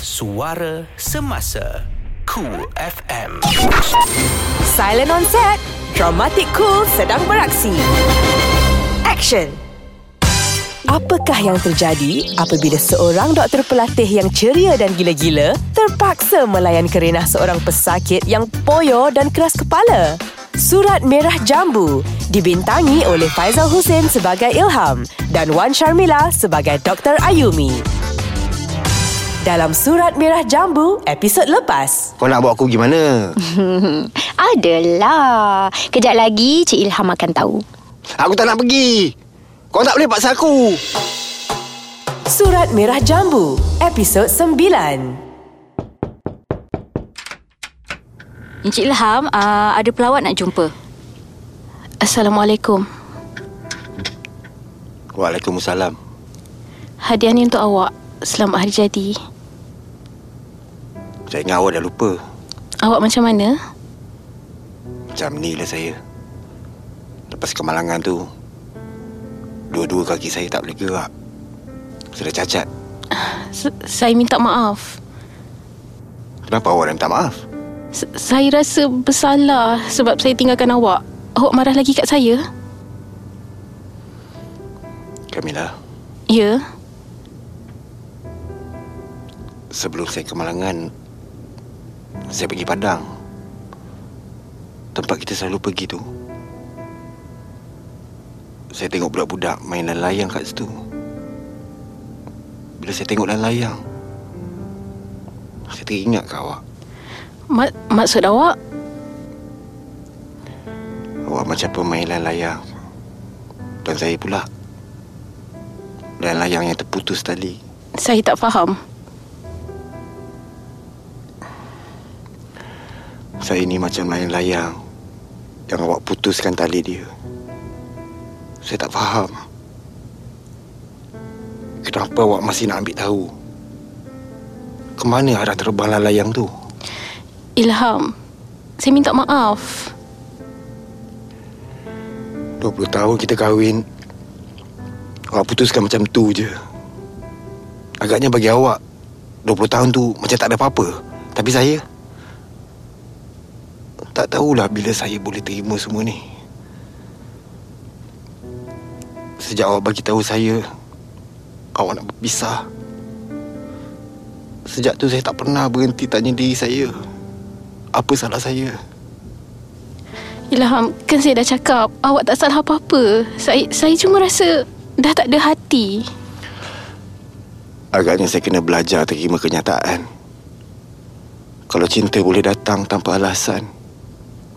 Suara Semasa Cool FM Silent on set. Dramatic Cool sedang beraksi. Action. Apakah yang terjadi apabila seorang doktor pelatih yang ceria dan gila-gila terpaksa melayan kerenah seorang pesakit yang poyo dan keras kepala? Surat Merah Jambu dibintangi oleh Faizal Hussein sebagai Ilham dan Wan Sharmila sebagai Dr. Ayumi. Dalam Surat Merah Jambu, episod lepas. Kau nak bawa aku pergi mana? Adalah. Kejap lagi Cik Ilham akan tahu. Aku tak nak pergi Kau tak boleh paksa aku Surat Merah Jambu, episod 9. Encik Ilham, uh, ada pelawat nak jumpa. Assalamualaikum. Waalaikumsalam. Hadiah ni untuk awak. Selamat hari jadi. Saya ingat awak dah lupa. Awak macam mana? Macam ni lah saya. Lepas kemalangan tu, dua-dua kaki saya tak boleh gerak. Sudah cacat. S- saya minta maaf. Kenapa awak nak minta maaf? S- saya rasa bersalah sebab saya tinggalkan awak. Awak marah lagi kat saya? Kamila, Ya. sebelum saya kemalangan, saya pergi Padang. Tempat kita selalu pergi tu. Saya tengok budak-budak main layang kat situ. Bila saya tengok layang, saya teringat kat awak. Ma- maksud awak? Awak macam pemain layang. Dan saya pula. Dan layang yang terputus tali. Saya tak faham. Saya ni macam main layang. Yang awak putuskan tali dia. Saya tak faham. Kenapa awak masih nak ambil tahu? Kemana arah terbanglah layang tu? Ilham, saya minta maaf. 20 tahun kita kahwin. Awak putuskan macam tu je. Agaknya bagi awak, 20 tahun tu macam tak ada apa-apa. Tapi saya, tak tahulah bila saya boleh terima semua ni. Sejak awak bagi tahu saya, awak nak berpisah. Sejak tu saya tak pernah berhenti tanya diri saya. Apa salah saya? Ilham, kan saya dah cakap awak tak salah apa-apa. Saya saya cuma rasa dah tak ada hati. Agaknya saya kena belajar terima kenyataan. Kalau cinta boleh datang tanpa alasan,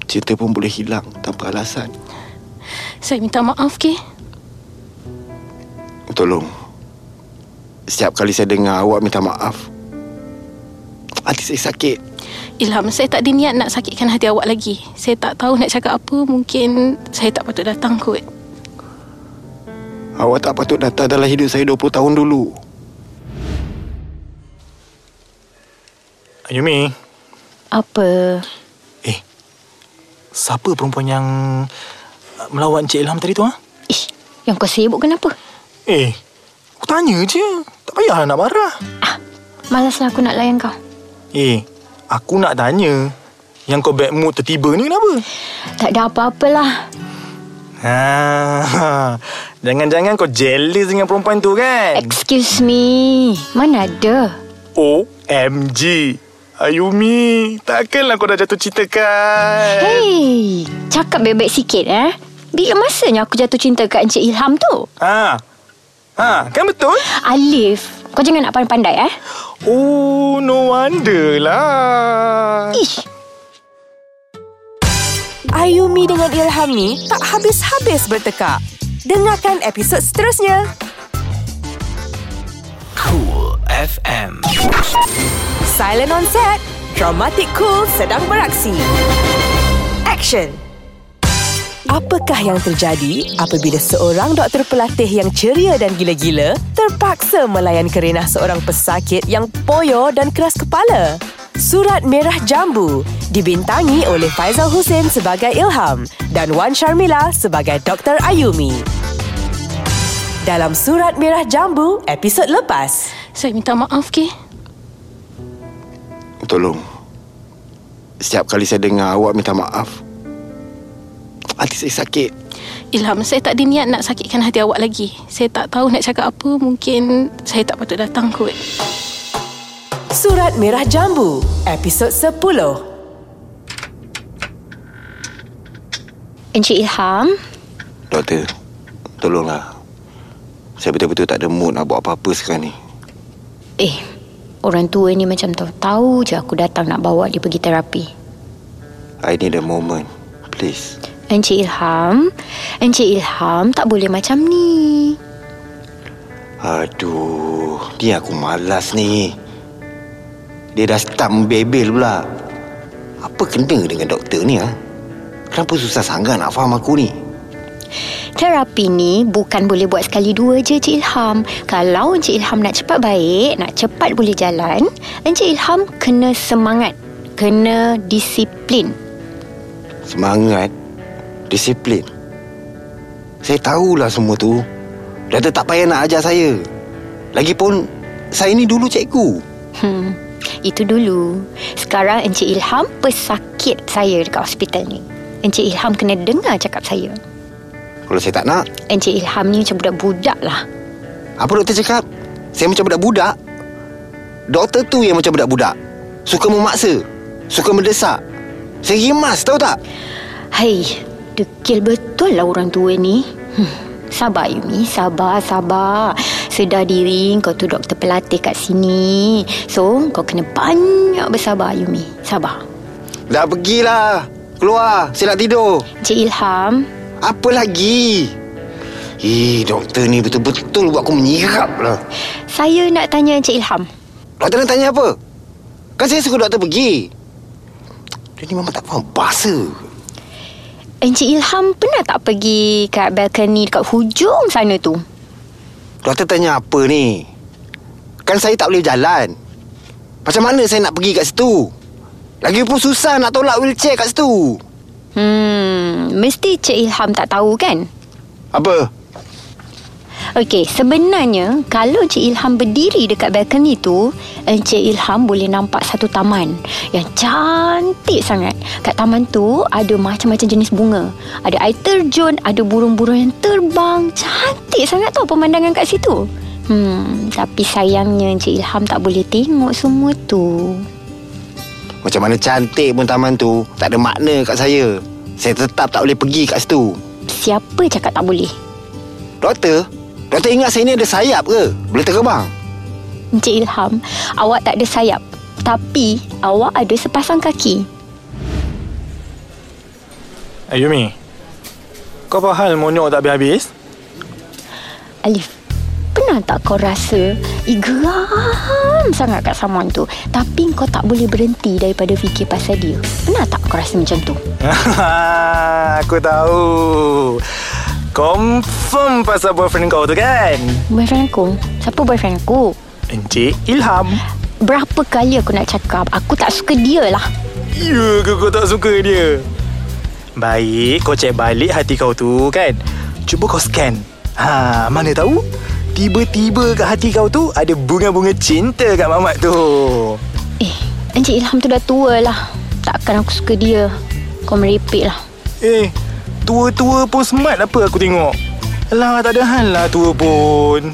cinta pun boleh hilang tanpa alasan. Saya minta maaf, ke? Tolong. Setiap kali saya dengar awak minta maaf, hati saya sakit. Ilham, saya tak ada niat nak sakitkan hati awak lagi. Saya tak tahu nak cakap apa. Mungkin saya tak patut datang kot. Awak tak patut datang dalam hidup saya 20 tahun dulu. Ayumi, Apa? eh, siapa perempuan yang melawat Encik Ilham tadi tu, ha? Ish, yang kau sibuk kenapa? Eh, aku tanya je. Tak payahlah nak marah. Malaslah aku nak layan kau. Eh, aku nak tanya. Yang kau bad mood tertiba ni kenapa? Tak ada apa-apalah. Ha, jangan-jangan kau jealous dengan perempuan tu kan? Excuse me. Mana ada? OMG. Ayumi, takkanlah kau dah jatuh cinta kan? Hey, cakap bebek sikit eh. Bila masanya aku jatuh cinta kat Encik Ilham tu? Ha. Ha, kan betul? Alif, kau jangan nak pandai-pandai eh. Oh, no wonder lah. Ish, Ayumi dengan Ilham ni tak habis-habis bertekak. Dengarkan episod seterusnya. Cool FM. Silent on set. Dramatic Cool sedang beraksi. Action. Apakah yang terjadi apabila seorang doktor pelatih yang ceria dan gila-gila terpaksa melayan kerenah seorang pesakit yang poyo dan keras kepala? Surat Merah Jambu dibintangi oleh Faizal Hussein sebagai Ilham dan Wan Sharmila sebagai Dr. Ayumi. Dalam Surat Merah Jambu, episod lepas. Saya minta maaf, ke? Tolong. Setiap kali saya dengar awak minta maaf, hati saya sakit. Ilham, saya tak ada niat nak sakitkan hati awak lagi. Saya tak tahu nak cakap apa. Mungkin saya tak patut datang kot. Surat Merah Jambu, episod 10. Encik Ilham, Doktor, tolonglah. Saya betul-betul tak ada mood nak buat apa-apa sekarang ni. eh, orang tua ni macam tahu-tahu je aku datang nak bawa dia pergi terapi. I need a moment. Please. Encik Ilham, Encik Ilham tak boleh macam ni. Aduh, ni aku malas ni. Dia dah start membebel pula. Apa kena dengan doktor ni ha? Kenapa susah sangat nak faham aku ni? Terapi ni bukan boleh buat sekali dua je Cik Ilham. Kalau Encik Ilham nak cepat baik, nak cepat boleh jalan, Encik Ilham kena semangat, kena disiplin. Semangat, disiplin. Saya tahulah semua tu. Doktor tak payah nak ajar saya. Lagipun, saya ni dulu cikgu. Hmm, itu dulu. Sekarang Encik Ilham pesakit saya dekat hospital ni. Encik Ilham kena dengar cakap saya. Kalau saya tak nak, Encik Ilham ni macam budak-budak lah. apa doktor cakap? Saya macam budak-budak. Doktor tu yang macam budak-budak. Suka memaksa. Suka mendesak. Saya rimas, tahu tak? Hai, dekil betul lah orang tua ni. Hmm. Sabar Yumi, sabar, sabar. Sedar diri kau tu doktor pelatih kat sini. So, kau kena banyak bersabar Yumi. Sabar. Dah pergilah. Keluar. Saya nak tidur. Encik Ilham, Apa lagi? Eh, doktor ni betul-betul buat aku menyirap lah. saya nak tanya Encik Ilham. Doktor nak tanya apa? Kan saya suruh doktor pergi. Dia ni memang tak faham bahasa. Encik Ilham pernah tak pergi kat balcony dekat hujung sana tu? Doktor tanya apa ni? Kan saya tak boleh jalan. Macam mana saya nak pergi kat situ? Lagipun susah nak tolak wheelchair kat situ. Hmm, mesti Cik Ilham tak tahu kan? Apa? Okey, sebenarnya kalau Cik Ilham berdiri dekat balcony tu, Encik Ilham boleh nampak satu taman yang cantik sangat. Kat taman tu ada macam-macam jenis bunga. Ada air terjun, ada burung-burung yang terbang. Cantik sangat tau pemandangan kat situ. Hmm, tapi sayangnya Encik Ilham tak boleh tengok semua tu. Macam mana cantik pun taman tu Tak ada makna kat saya Saya tetap tak boleh pergi kat situ Siapa cakap tak boleh? Doktor Doktor ingat saya ni ada sayap ke? Boleh terbang? Encik Ilham, awak tak ada sayap. Tapi awak ada sepasang kaki. Ayumi Kau apa hal monyok tak habis-habis? Alif, pernah tak kau rasa Ih, geram sangat kat someone tu Tapi kau tak boleh berhenti daripada fikir pasal dia Pernah tak kau rasa macam tu? Aku tahu Confirm pasal boyfriend kau tu kan? Boyfriend aku? Siapa boyfriend aku? Encik Ilham Berapa kali aku nak cakap Aku tak suka dia lah Ya ke kau tak suka dia? Baik, kau cek balik hati kau tu kan Cuba kau scan Ha, mana tahu? Tiba-tiba kat hati kau tu Ada bunga-bunga cinta kat mamat tu Eh, Encik Ilham tu dah tua lah Takkan aku suka dia Kau meripik lah Eh, tua-tua pun smart apa aku tengok Alah, tak ada hal lah tua pun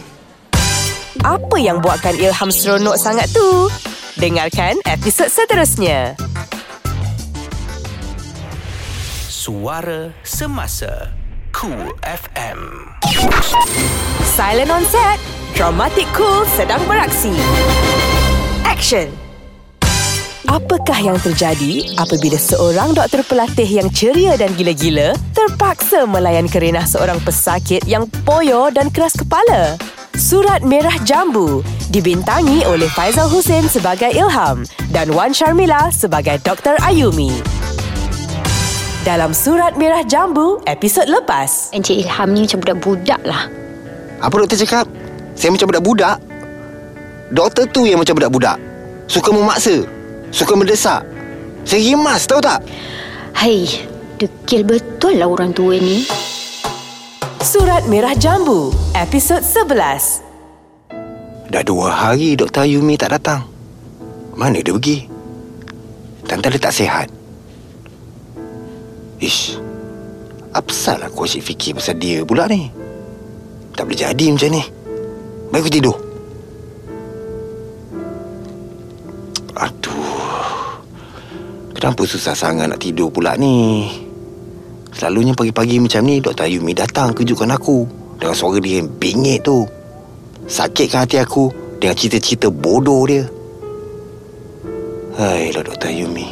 Apa yang buatkan Ilham seronok sangat tu? Dengarkan episod seterusnya. Suara Semasa Cool FM Silent on set. Dramatic Cool sedang beraksi. Action. Apakah yang terjadi apabila seorang doktor pelatih yang ceria dan gila-gila terpaksa melayan kerenah seorang pesakit yang poyo dan keras kepala? Surat Merah Jambu dibintangi oleh Faizal Hussein sebagai Ilham dan Wan Sharmila sebagai Dr. Ayumi. Dalam Surat Merah Jambu, episod lepas. Encik Ilham ni macam budak-budak lah Apa doktor cakap? Saya macam budak-budak? Doktor tu yang macam budak-budak Suka memaksa Suka mendesak Saya rimas tahu tak? Hai, dekil betul lah orang tua ni Surat Merah Jambu, episod 11. Dah dua hari Dr. Ayumi tak datang Mana dia pergi? Tante dia tak sihat Ish Apa salah aku asyik fikir pasal dia pula ni Tak boleh jadi macam ni Baik aku tidur Kenapa susah sangat nak tidur pula ni Selalunya pagi-pagi macam ni Dr. Ayumi datang kejutkan aku Dengan suara dia yang bingit tu Sakitkan hati aku Dengan cerita-cerita bodoh dia Hailah Dr. Ayumi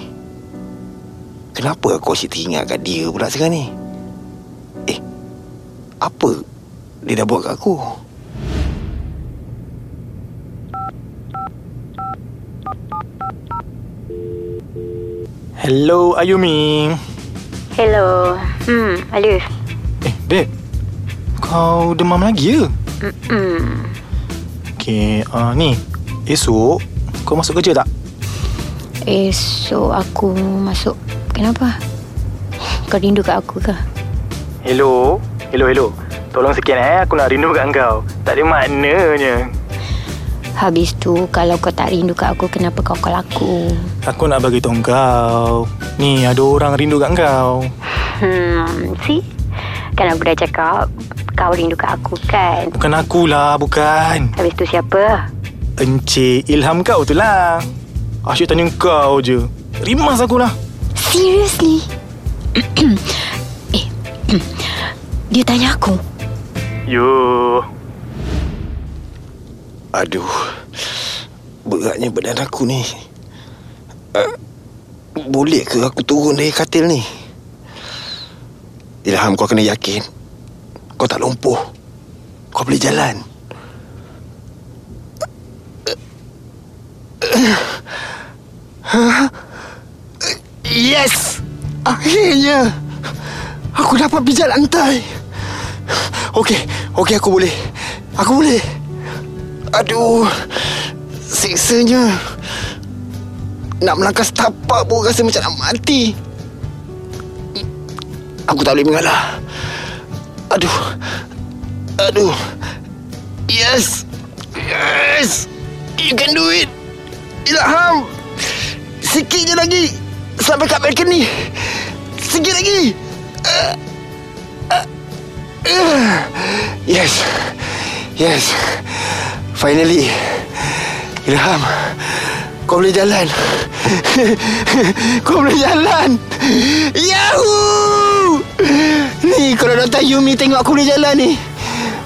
Kenapa aku asyik teringat kat dia pula sekarang ni Eh Apa Dia dah buat kat aku Hello, Ayumi. Hello. Hmm, Alif. Eh, Beb. Kau demam lagi ya? Hmm. Okay, uh, ni. Esok, kau masuk kerja tak? Esok aku masuk. Kenapa? Kau rindu kat aku ke? Hello. Hello, hello. Tolong sikit eh. Aku nak rindu kat kau. Tak ada maknanya. Habis tu, kalau kau tak rindu kat aku, kenapa kau call aku? Aku nak bagi tahu kau. Ni, ada orang rindu kat kau. Hmm, see? Kan aku dah cakap, kau rindu kat aku kan? Bukan akulah, bukan. Habis tu siapa? Encik Ilham kau tu lah. Asyik tanya kau je. Rimas akulah. Seriously? eh, dia tanya aku. Yo. Aduh. Beratnya badan aku ni. Uh, boleh ke aku turun dari katil ni? Ilham kau kena yakin. Kau tak lumpuh. Kau boleh jalan. Yes! Akhirnya! Aku dapat pijat lantai. Okey, okey aku boleh. Aku boleh. Aduh. Siksanya. Nak melangkah setapak pun rasa macam nak mati. Aku tak boleh mengalah. Aduh. Aduh. Yes. Yes. You can do it. Ilham. Sikit je lagi. Sampai kat balcony. Sikit lagi. Uh, uh, uh. Yes. Yes. Finally. Ilham. Kau boleh jalan. Kau boleh jalan. Yahoo! Ni kalau Dr. Yumi tengok aku boleh jalan ni.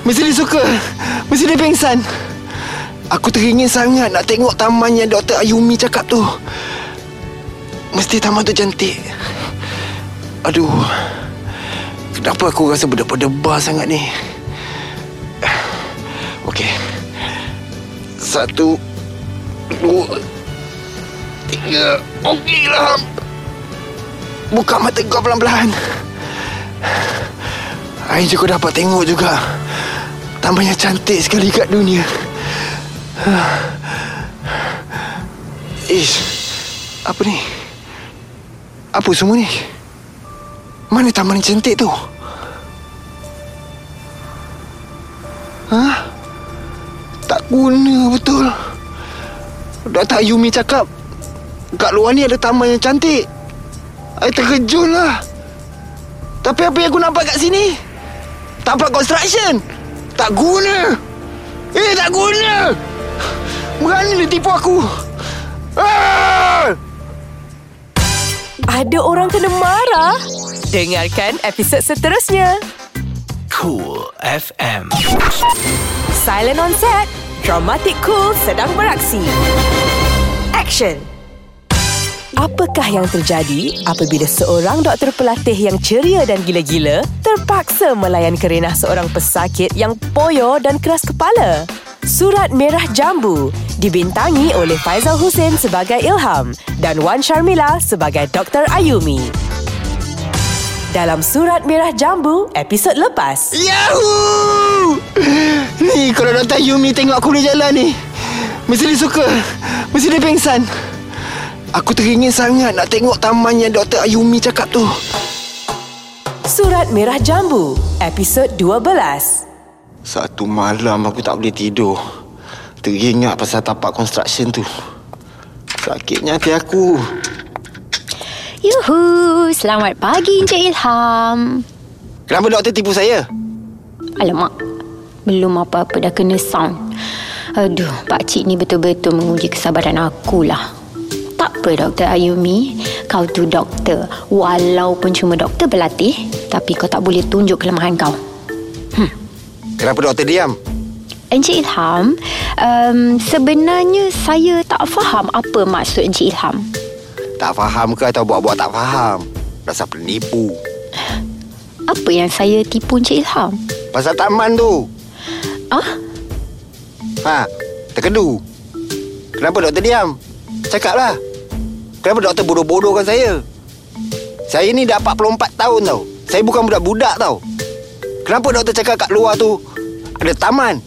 Mesti dia suka. Mesti dia pengsan. Aku teringin sangat nak tengok taman yang Dr. Ayumi cakap tu. Mesti taman tu cantik. Aduh. Kenapa aku rasa berdebar-debar sangat ni? Okey. Satu. Dua. Tiga. Okeylah. Buka mata kau pelan-pelan. Je kau dapat tengok juga. Taman yang cantik sekali kat dunia. Ish. Apa ni? Apa semua ni? Mana taman cantik tu? Ha? Tak guna betul. Dr. Ayumi cakap kat luar ni ada taman yang cantik. I terkejut lah. Tapi apa yang aku nampak kat sini? Tapak construction. Tak guna. Eh, tak guna. Berani dia tipu aku. Ah! Ada orang kena marah? Dengarkan episod seterusnya. Cool FM. Silent on set. Dramatic Cool sedang beraksi. Action. Apakah yang terjadi apabila seorang doktor pelatih yang ceria dan gila-gila terpaksa melayan kerenah seorang pesakit yang poyo dan keras kepala? Surat Merah Jambu dibintangi oleh Faizal Hussein sebagai Ilham dan Wan Sharmila sebagai Dr. Ayumi. Dalam Surat Merah Jambu, episod lepas. Yahoo! Ni kalau Dr. Yumi tengok aku boleh jalan ni. Mesti dia suka. Mesti dia pengsan. Aku teringin sangat nak tengok taman yang Dr. Ayumi cakap tu. Surat Merah Jambu, episod 12. Satu malam aku tak boleh tidur. Teringat pasal tapak construction tu. Sakitnya hati aku. Yuhu, selamat pagi Encik Ilham. Kenapa doktor tipu saya? Alamak, belum apa-apa dah kena sound. Aduh, pakcik ni betul-betul menguji kesabaran aku lah. Tak apa Dr. Ayumi, kau tu doktor. Walaupun cuma doktor berlatih, tapi kau tak boleh tunjuk kelemahan kau. Kenapa doktor diam? Encik Ilham, um, sebenarnya saya tak faham apa maksud Encik Ilham. Tak faham ke atau buat-buat tak faham? Rasa penipu. Apa yang saya tipu Encik Ilham? Pasal taman tu. Ah, Ha, terkedu. Kenapa doktor diam? Cakaplah. Kenapa doktor bodoh-bodohkan saya? Saya ni dah 44 tahun tau. Saya bukan budak-budak tau. Kenapa doktor cakap kat luar tu ada taman?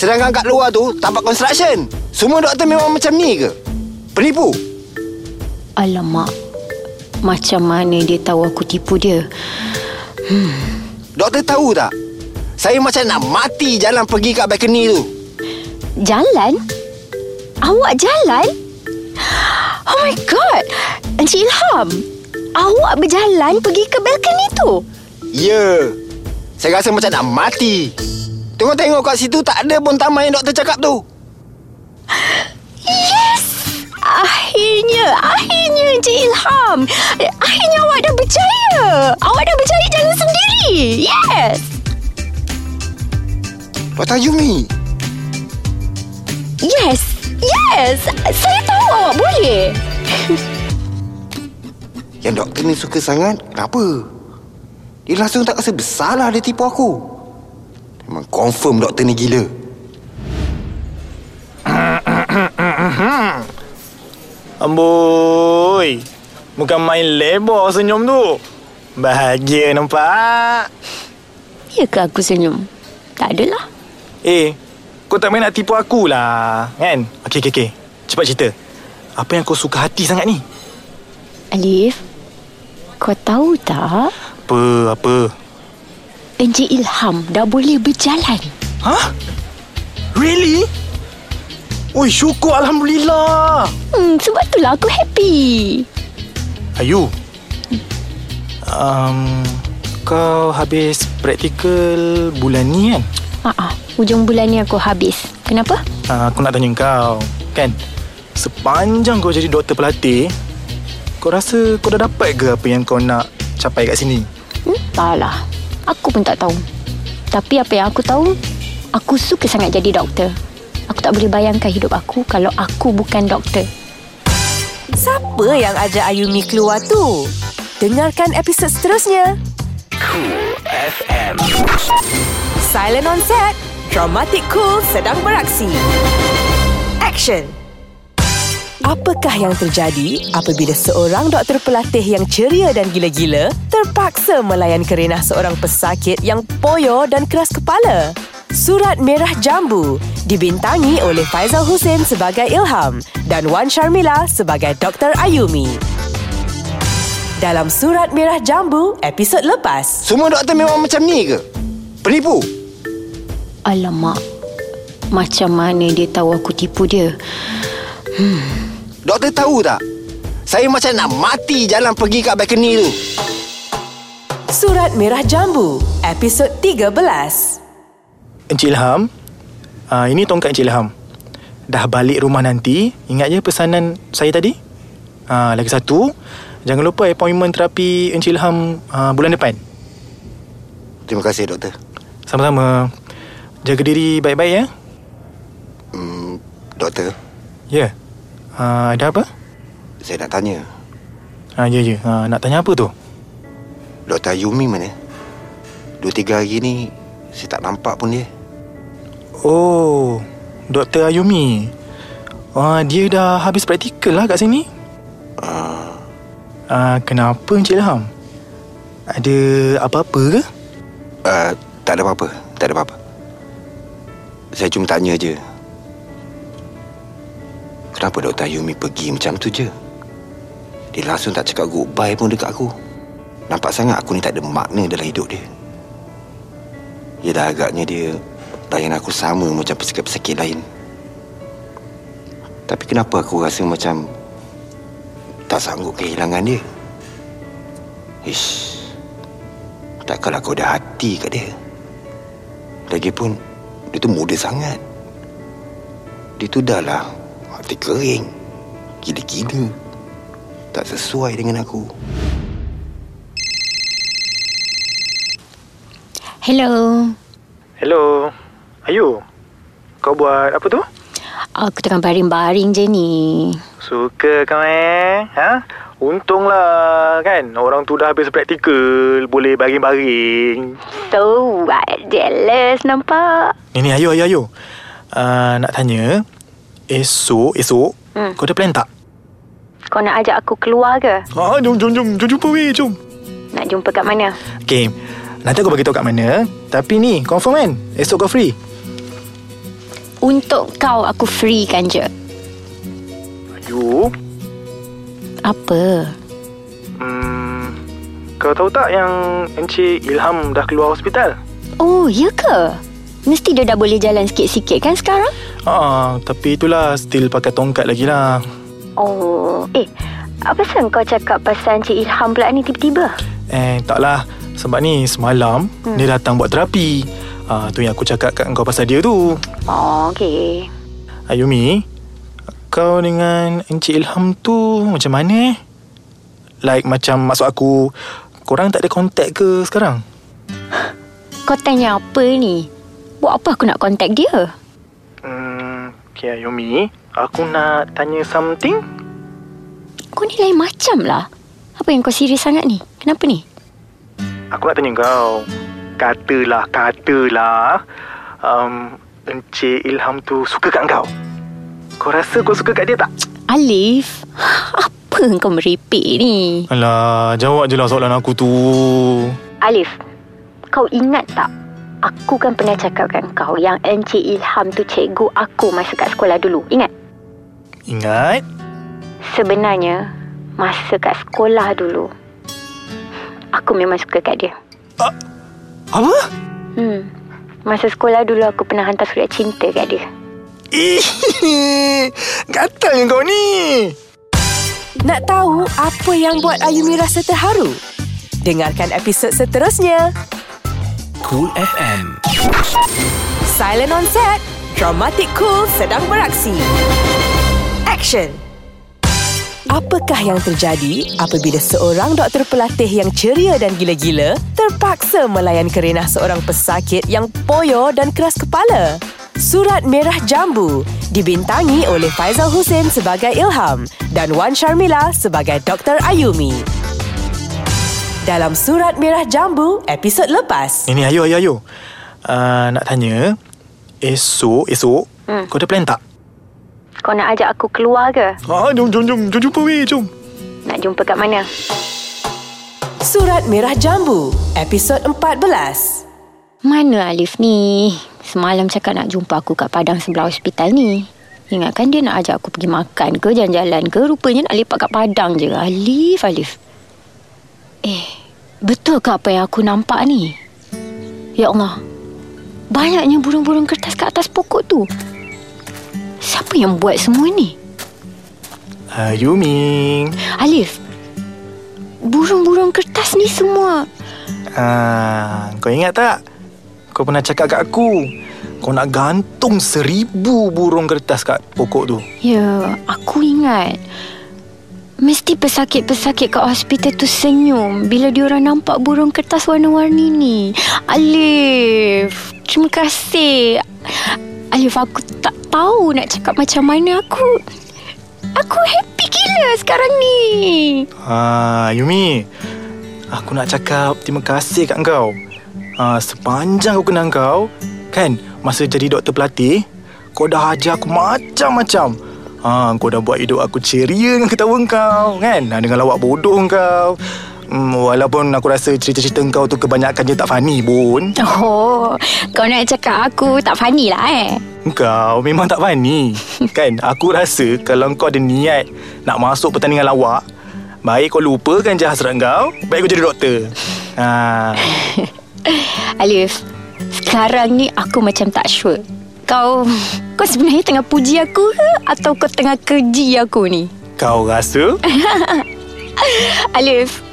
Sedangkan kat luar tu tapak construction. Semua doktor memang macam ni ke? Penipu? Alamak. Macam mana dia tahu aku tipu dia? Doktor tahu tak? Saya macam nak mati jalan pergi kat balcony tu. Jalan? Awak jalan? Oh my god. Encik Ilham. Awak berjalan pergi ke balcony tu? Ya. Saya rasa macam nak mati. Tengok-tengok kat situ tak ada pun taman yang doktor cakap tu. Yes! Akhirnya, akhirnya Encik Ilham. Akhirnya awak dah berjaya. Awak dah berjaya jalan sendiri. Yes! Doktor Yumi. Yes! Yes! Saya tahu awak boleh. Yang doktor ni suka sangat, kenapa? Dia langsung tak rasa bersalah dia tipu aku. Memang confirm doktor ni gila. Amboi. Bukan main lebar senyum tu. Bahagia nampak. Ya ke aku senyum? Tak adalah. Eh, kau tak main nak tipu aku lah. Kan? Okey, okey, okey. Cepat cerita. Apa yang kau suka hati sangat ni? Alif, kau tahu tak? Apa, apa? Encik Ilham dah boleh berjalan. Hah? Really? Oi, syukur Alhamdulillah. Hmm, sebab itulah aku happy. Ayu. Um, kau habis praktikal bulan ni kan? Ah, ah, ujung bulan ni aku habis. Kenapa? Uh, aku nak tanya kau. Kan? Sepanjang kau jadi doktor pelatih, kau rasa kau dah dapat ke apa yang kau nak capai kat sini? Hmm, taklah. Aku pun tak tahu. Tapi apa yang aku tahu, aku suka sangat jadi doktor. Aku tak boleh bayangkan hidup aku kalau aku bukan doktor. Siapa yang ajak Ayumi keluar tu? Dengarkan episod seterusnya. Cool FM. Silent on set. Dramatic Cool sedang beraksi. Action. Apakah yang terjadi apabila seorang doktor pelatih yang ceria dan gila-gila terpaksa melayan kerenah seorang pesakit yang poyo dan keras kepala? Surat Merah Jambu dibintangi oleh Faizal Hussein sebagai Ilham dan Wan Sharmila sebagai Dr. Ayumi. Dalam Surat Merah Jambu, episod lepas. Semua doktor memang macam ni ke? Penipu? Alamak. Macam mana dia tahu aku tipu dia? Doktor tahu tak? Saya macam nak mati jalan pergi kat balcony tu. Surat Merah Jambu, episod 13. Encik Ilham, uh, ini tongkat Encik Ilham. Dah balik rumah nanti, ingat je pesanan saya tadi? Uh, lagi satu, jangan lupa appointment terapi Encik Ilham uh, bulan depan. Terima kasih doktor. Sama-sama. Jaga diri baik-baik ya. Hmm, doktor, Ya. Yeah. Uh, ada apa? saya nak tanya. Ah, ya, ya. Uh, nak tanya apa tu? Doktor Yumi mana? Dua tiga hari ni saya tak nampak pun dia. Oh, Dr. Ayumi. Uh, dia dah habis praktikal lah kat sini. Uh, kenapa Encik Ilham? Ada apa-apa ke? uh, tak ada apa-apa. Tak ada apa-apa. Saya cuma tanya je. Kenapa Doktor Yumi pergi macam tu je? Dia langsung tak cakap goodbye pun dekat aku. Nampak sangat aku ni tak ada makna dalam hidup dia. Dah agaknya dia layan aku sama macam pesakit-pesakit lain. Tapi kenapa aku rasa macam tak sanggup kehilangan dia? Ish. Takkanlah kau dah hati kat dia. Lagipun dia tu muda sangat. Dia tu dah lah hati kering. Gila-gila. Tak sesuai dengan aku. Hello. Hello. Ayu. Kau buat apa tu? Aku tengah baring-baring je ni. Suka kau eh? Ha? Untunglah kan orang tu dah habis praktikal boleh baring-baring. So, jealous nampak. Ni ni ayo ayo ayo. Uh, nak tanya esok esok Hmm. kau ada plan tak? Kau nak ajak aku keluar ke? Ah, jom, jom, jom. Jom jumpa weh, jom. Nak jumpa kat mana? Okay. Nanti aku bagi tahu kat mana. Tapi ni, confirm kan? Esok kau free? Untuk kau aku free kan je. Ayu. Apa? Hmm, kau tahu tak yang Encik Ilham dah keluar hospital? Oh, ya ke? Mesti dia dah boleh jalan sikit-sikit kan sekarang? Ah, tapi itulah still pakai tongkat lagi lah. Oh, eh, apa sen kau cakap pasal Encik Ilham pula ni tiba-tiba? Eh, taklah. Sebab ni semalam hmm. dia datang buat terapi. Ah, tu yang aku cakap kat kau pasal dia tu. Oh, okey. Ayumi, kau dengan Encik Ilham tu macam mana eh? Like macam maksud aku, korang tak ada kontak ke sekarang? Kau tanya apa ni? Buat apa aku nak contact dia? Hmm, okay Ayumi, aku nak tanya something. Kau ni lain macam lah. Apa yang kau serius sangat ni? Kenapa ni? Aku nak tanya kau. Katalah, katalah. Um, Encik Ilham tu suka kat kau. Kau rasa kau suka kat dia tak? Alif, apa kau merepek ni? Alah, jawab je lah soalan aku tu. Alif, kau ingat tak? Aku kan pernah cakap kat kau yang Encik Ilham tu cikgu aku masa kat sekolah dulu. Ingat? Ingat? Sebenarnya, masa kat sekolah dulu, aku memang suka kat dia. Apa? Hmm. Masa sekolah dulu aku pernah hantar surat cinta kat dia. Ih, gatalnya kau ni. Nak tahu apa yang buat Ayumi rasa terharu? Dengarkan episod seterusnya. Cool FM. Silent on set. Dramatic Cool sedang beraksi. Action. Apakah yang terjadi apabila seorang doktor pelatih yang ceria dan gila-gila terpaksa melayan kerenah seorang pesakit yang poyo dan keras kepala? Surat Merah Jambu dibintangi oleh Faizal Hussein sebagai Ilham dan Wan Sharmila sebagai Dr. Ayumi. Dalam Surat Merah Jambu, episod lepas. Ini ayo, ayo, ayo. Uh, nak tanya, esok, esok, Hmm. kau ada plan tak? Kau nak ajak aku keluar ke? Ah, jom, jom, jom. Jom jumpa weh, jom. Nak jumpa kat mana? Surat Merah Jambu, episod 14. Mana Alif ni? Semalam cakap nak jumpa aku kat padang sebelah hospital ni. Ingatkan dia nak ajak aku pergi makan ke jalan-jalan ke. Rupanya nak lepak kat padang je. Alif, Alif. Eh, betul ke apa yang aku nampak ni? Ya Allah. Banyaknya burung-burung kertas kat atas pokok tu. Siapa yang buat semua ni? Ayumi. Alif. Burung-burung kertas ni semua. Ah, kau ingat tak? Kau pernah cakap kat aku. Kau nak gantung seribu burung kertas kat pokok tu. Ya, aku ingat. Mesti pesakit-pesakit kat hospital tu senyum bila diorang nampak burung kertas warna-warni ni. Alif, terima kasih. Alif, aku tak tahu nak cakap macam mana aku. Aku happy gila sekarang ni. Ah, Yumi. Aku nak cakap terima kasih kat kau. Ah, sepanjang aku kenal kau, kan, masa jadi doktor pelatih, kau dah ajar aku macam-macam. Ah, kau dah buat hidup aku ceria dengan ketawa kau, kan? Ah, dengan lawak bodoh kau. Hmm, walaupun aku rasa cerita-cerita kau tu kebanyakannya tak funny pun. Oh, kau nak cakap aku tak funny lah eh. Kau memang tak funny Kan Aku rasa Kalau kau ada niat Nak masuk pertandingan lawak Baik kau lupakan je hasrat kau Baik kau jadi doktor ha. Alif, sekarang ni aku macam tak sure. Kau kau sebenarnya tengah puji aku ke atau kau tengah keji aku ni? Kau rasa Alif.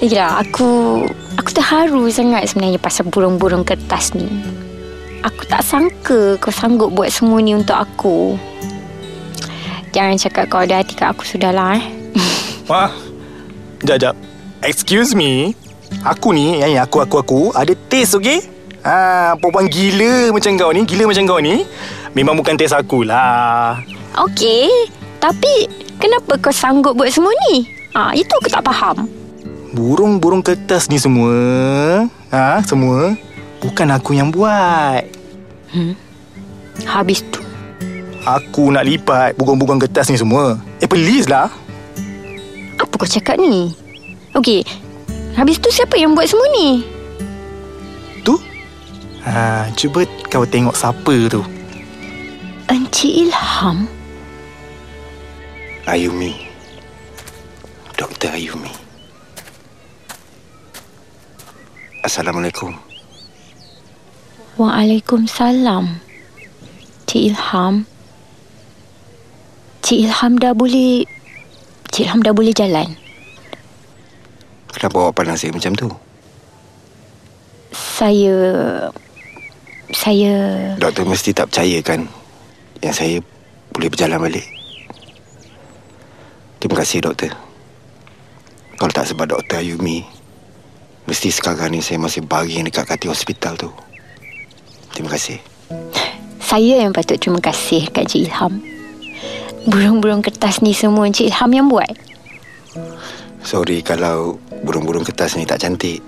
Lagi lah, aku aku terharu sangat sebenarnya pasal burung-burung kertas ni. Aku tak sangka kau sanggup buat semua ni untuk aku. Jangan cakap kau ada hati kat aku sudahlah eh. Wah Sekejap, sekejap Excuse me Aku ni yang Aku, aku, aku Ada taste, okay? Ha, perempuan gila macam kau ni Gila macam kau ni Memang bukan taste aku lah Okey, tapi kenapa kau sanggup buat semua ni? Ah, itu aku tak faham. Burung-burung kertas ni semua ha, Semua Bukan aku yang buat Habis tu. Aku nak lipat Bugong-bugong kertas ni semua Eh please lah Apa kau cakap ni? Okey. Habis tu siapa yang buat semua ni? Tu ha, Cuba kau tengok siapa tu Encik Ilham? Ayumi Dr. Ayumi Assalamualaikum Waalaikumsalam. Cik Ilham. Cik Ilham dah boleh... Cik Ilham dah boleh jalan. Kenapa awak pandang saya macam tu? Saya... Saya... Doktor mesti tak percaya kan Yang saya boleh berjalan balik Terima kasih doktor Kalau tak sebab doktor Ayumi Mesti sekarang ni saya masih baring dekat katil hospital tu Terima kasih Saya yang patut terima kasih kat Cik Ilham. Burung-burung kertas ni semua Cik Ilham yang buat. Sorry kalau burung-burung kertas ni tak cantik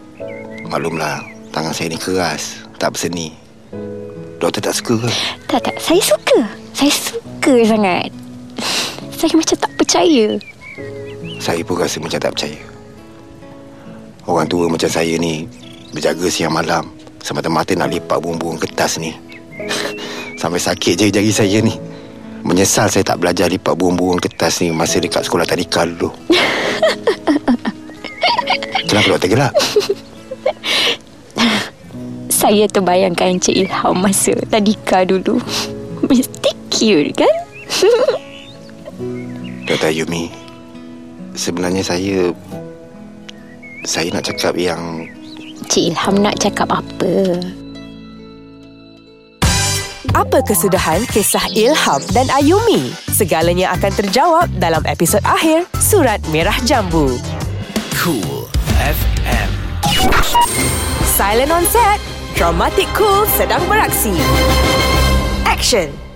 Maklumlah Tangan saya ni keras Tak berseni Doktor tak suka ke? Tak, tak. Saya suka. Saya suka sangat. Saya macam tak percaya. Saya pun rasa macam tak percaya Orang tua macam saya ni Berjaga siang malam Semata-mata nak lipat burung-burung kertas ni Sampai sakit jari-jari saya ni Menyesal saya tak belajar lipat burung-burung kertas ni Masa dekat sekolah tadika dulu Kenapa doktor gelap? Saya terbayangkan Cik Ilham masa tadika dulu. Mesti cute kan? Doktor Yumi Sebenarnya saya Saya nak cakap yang Cik Ilham nak cakap apa? Apa kesudahan kisah Ilham dan Ayumi? Segalanya akan terjawab dalam episod akhir Surat Merah Jambu. Cool FM. Silent on set. Dramatic Cool sedang beraksi. Action.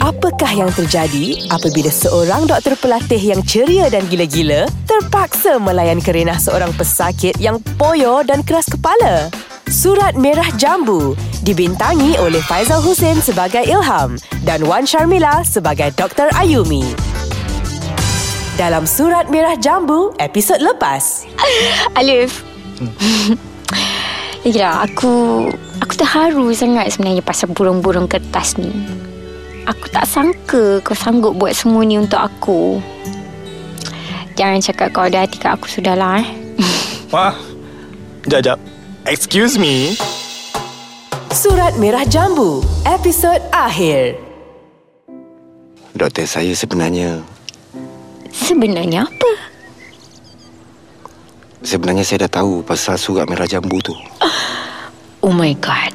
Apakah yang terjadi apabila seorang doktor pelatih yang ceria dan gila-gila terpaksa melayan kerenah seorang pesakit yang poyo dan keras kepala? Surat Merah Jambu dibintangi oleh Faizal Hussein sebagai Ilham dan Wan Sharmila sebagai Dr. Ayumi. Dalam Surat Merah Jambu episod lepas. Alif. Ya, aku aku terharu sangat sebenarnya pasal burung-burung kertas ni. Aku tak sangka kau sanggup buat semua ni untuk aku. Jangan cakap kau ada hati kat aku sudahlah eh. Wah Jap, jap Excuse me Surat Merah Jambu episod akhir. Doktor saya sebenarnya Sebenarnya apa? Sebenarnya saya dah tahu Pasal surat merah jambu tu Oh my god.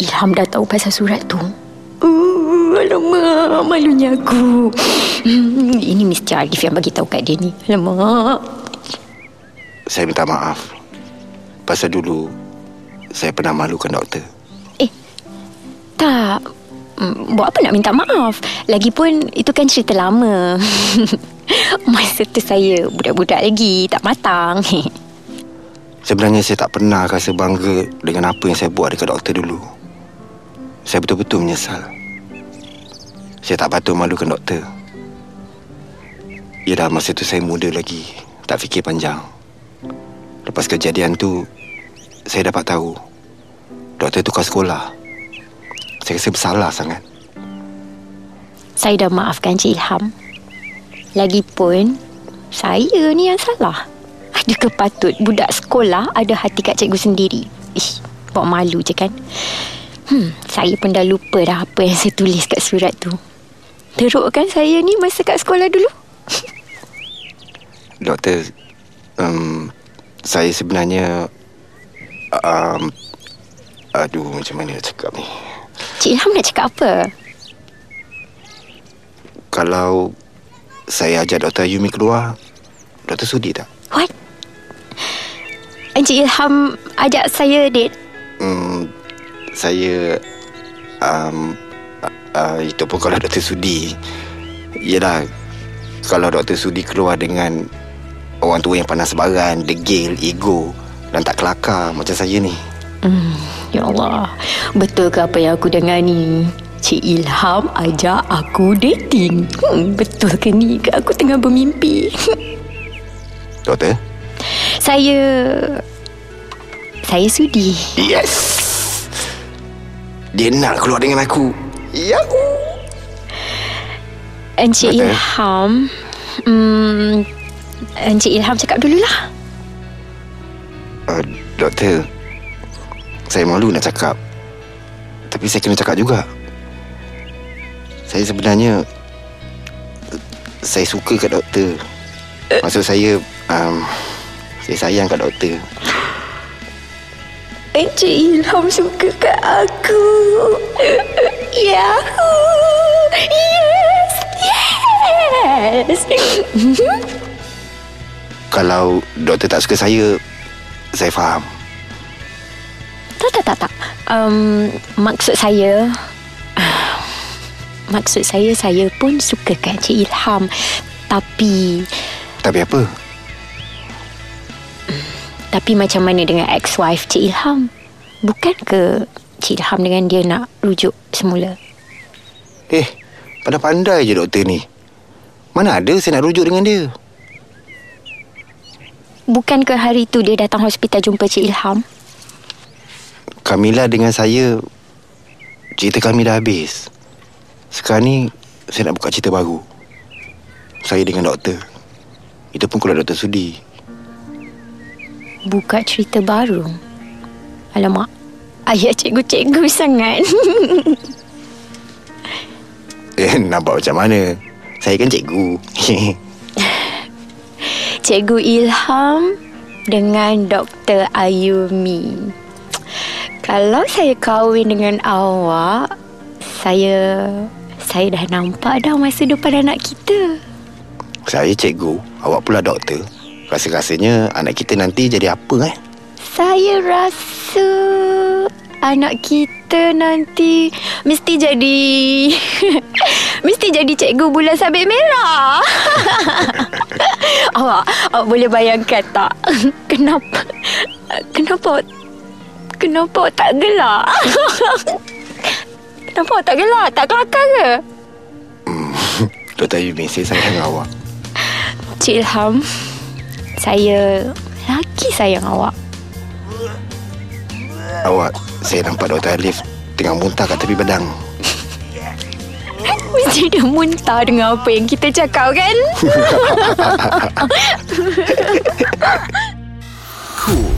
Ilham dah tahu pasal surat tu. Uh, alamak, malunya aku. Hmm, ini Mr. Arif yang bagi tahu kat dia ni. Alamak. Saya minta maaf Pasal dulu Saya pernah malukan doktor Tak. Hmm, Buat apa nak minta maaf? Lagipun itu kan cerita lama. Masa tu saya budak-budak lagi, tak matang. Sebenarnya saya tak pernah rasa bangga Dengan apa yang saya buat dekat doktor dulu Saya betul-betul menyesal Saya tak patut malukan doktor Yelah masa tu saya muda lagi Tak fikir panjang Lepas kejadian tu Saya dapat tahu Doktor tukar sekolah Saya rasa bersalah sangat saya dah maafkan Cik Ilham. Lagipun, saya ni yang salah. Adakah patut budak sekolah ada hati kat cikgu sendiri? Ish, buat malu je kan? Hmm, saya pun dah lupa dah apa yang saya tulis kat surat tu. Teruk kan saya ni masa kat sekolah dulu? Doktor um, Saya sebenarnya um, Aduh macam mana nak cakap ni Cik Ilham nak cakap apa? Kalau Saya ajak Dr. Yumi keluar Doktor sudi tak? What? Encik Ilham ajak saya date? Hmm, saya um, uh, Itu pun kalau doktor sudi. Yelah Kalau doktor sudi keluar dengan Orang tua yang panas baran Degil, ego Dan tak kelakar macam saya ni. Ya Allah. Betul ke apa yang aku dengar ni? Cik Ilham ajak aku dating. Hmm, Betul ke ni? Ke aku tengah bermimpi? Doktor? Saya Saya sudi. Yes. Dia nak keluar dengan aku. Ya. Encik Betul. Ilham hmm, Encik Ilham cakap dululah Uh, doktor. Saya malu nak cakap. Tapi saya kena cakap juga. Saya sebenarnya saya suka kat doktor. Maksud saya um, saya sayang kat doktor. Encik Ilham suka kat aku. Yahoo Yes. Yes. Kalau doktor tak suka saya, saya faham. Tak tak tak. Tak um, Maksud saya Maksud saya Saya pun suka kat Encik Ilham. Tapi Tapi apa? Tapi macam mana dengan ex-wife Cik Ilham? Bukan ke Cik Ilham dengan dia nak rujuk semula? Eh, pandai-pandai je doktor ni. Mana ada saya nak rujuk dengan dia? Bukan ke hari tu dia datang hospital jumpa Cik Ilham? Kamila dengan saya Cerita kami dah habis Sekarang ni Saya nak buka cerita baru Saya dengan doktor Itu pun kalau doktor sudi Buka cerita baru? Alamak, ayah cikgu-cikgu sangat. Eh nampak macam mana Saya kan cikgu cikgu Ilham dengan Dr. Ayumi. Kalau saya kahwin dengan awak, saya saya dah nampak dah masa depan anak kita. Saya cikgu Awak pula doktor Rasa-rasanya Anak kita nanti jadi apa eh Saya rasa anak kita nanti mesti jadi mesti jadi cikgu bulan sabit merah. awak awak boleh bayangkan tak kenapa kenapa kenapa tak gelak? kenapa tak gelak? Tak kelakar ke? Doktor Yumi Saya sayang awak Cik Ilham Saya Lagi sayang awak. Awak Saya nampak Doktor Alif Tengah muntah kat tepi bedang. Mesti dia muntah dengan apa yang kita cakap kan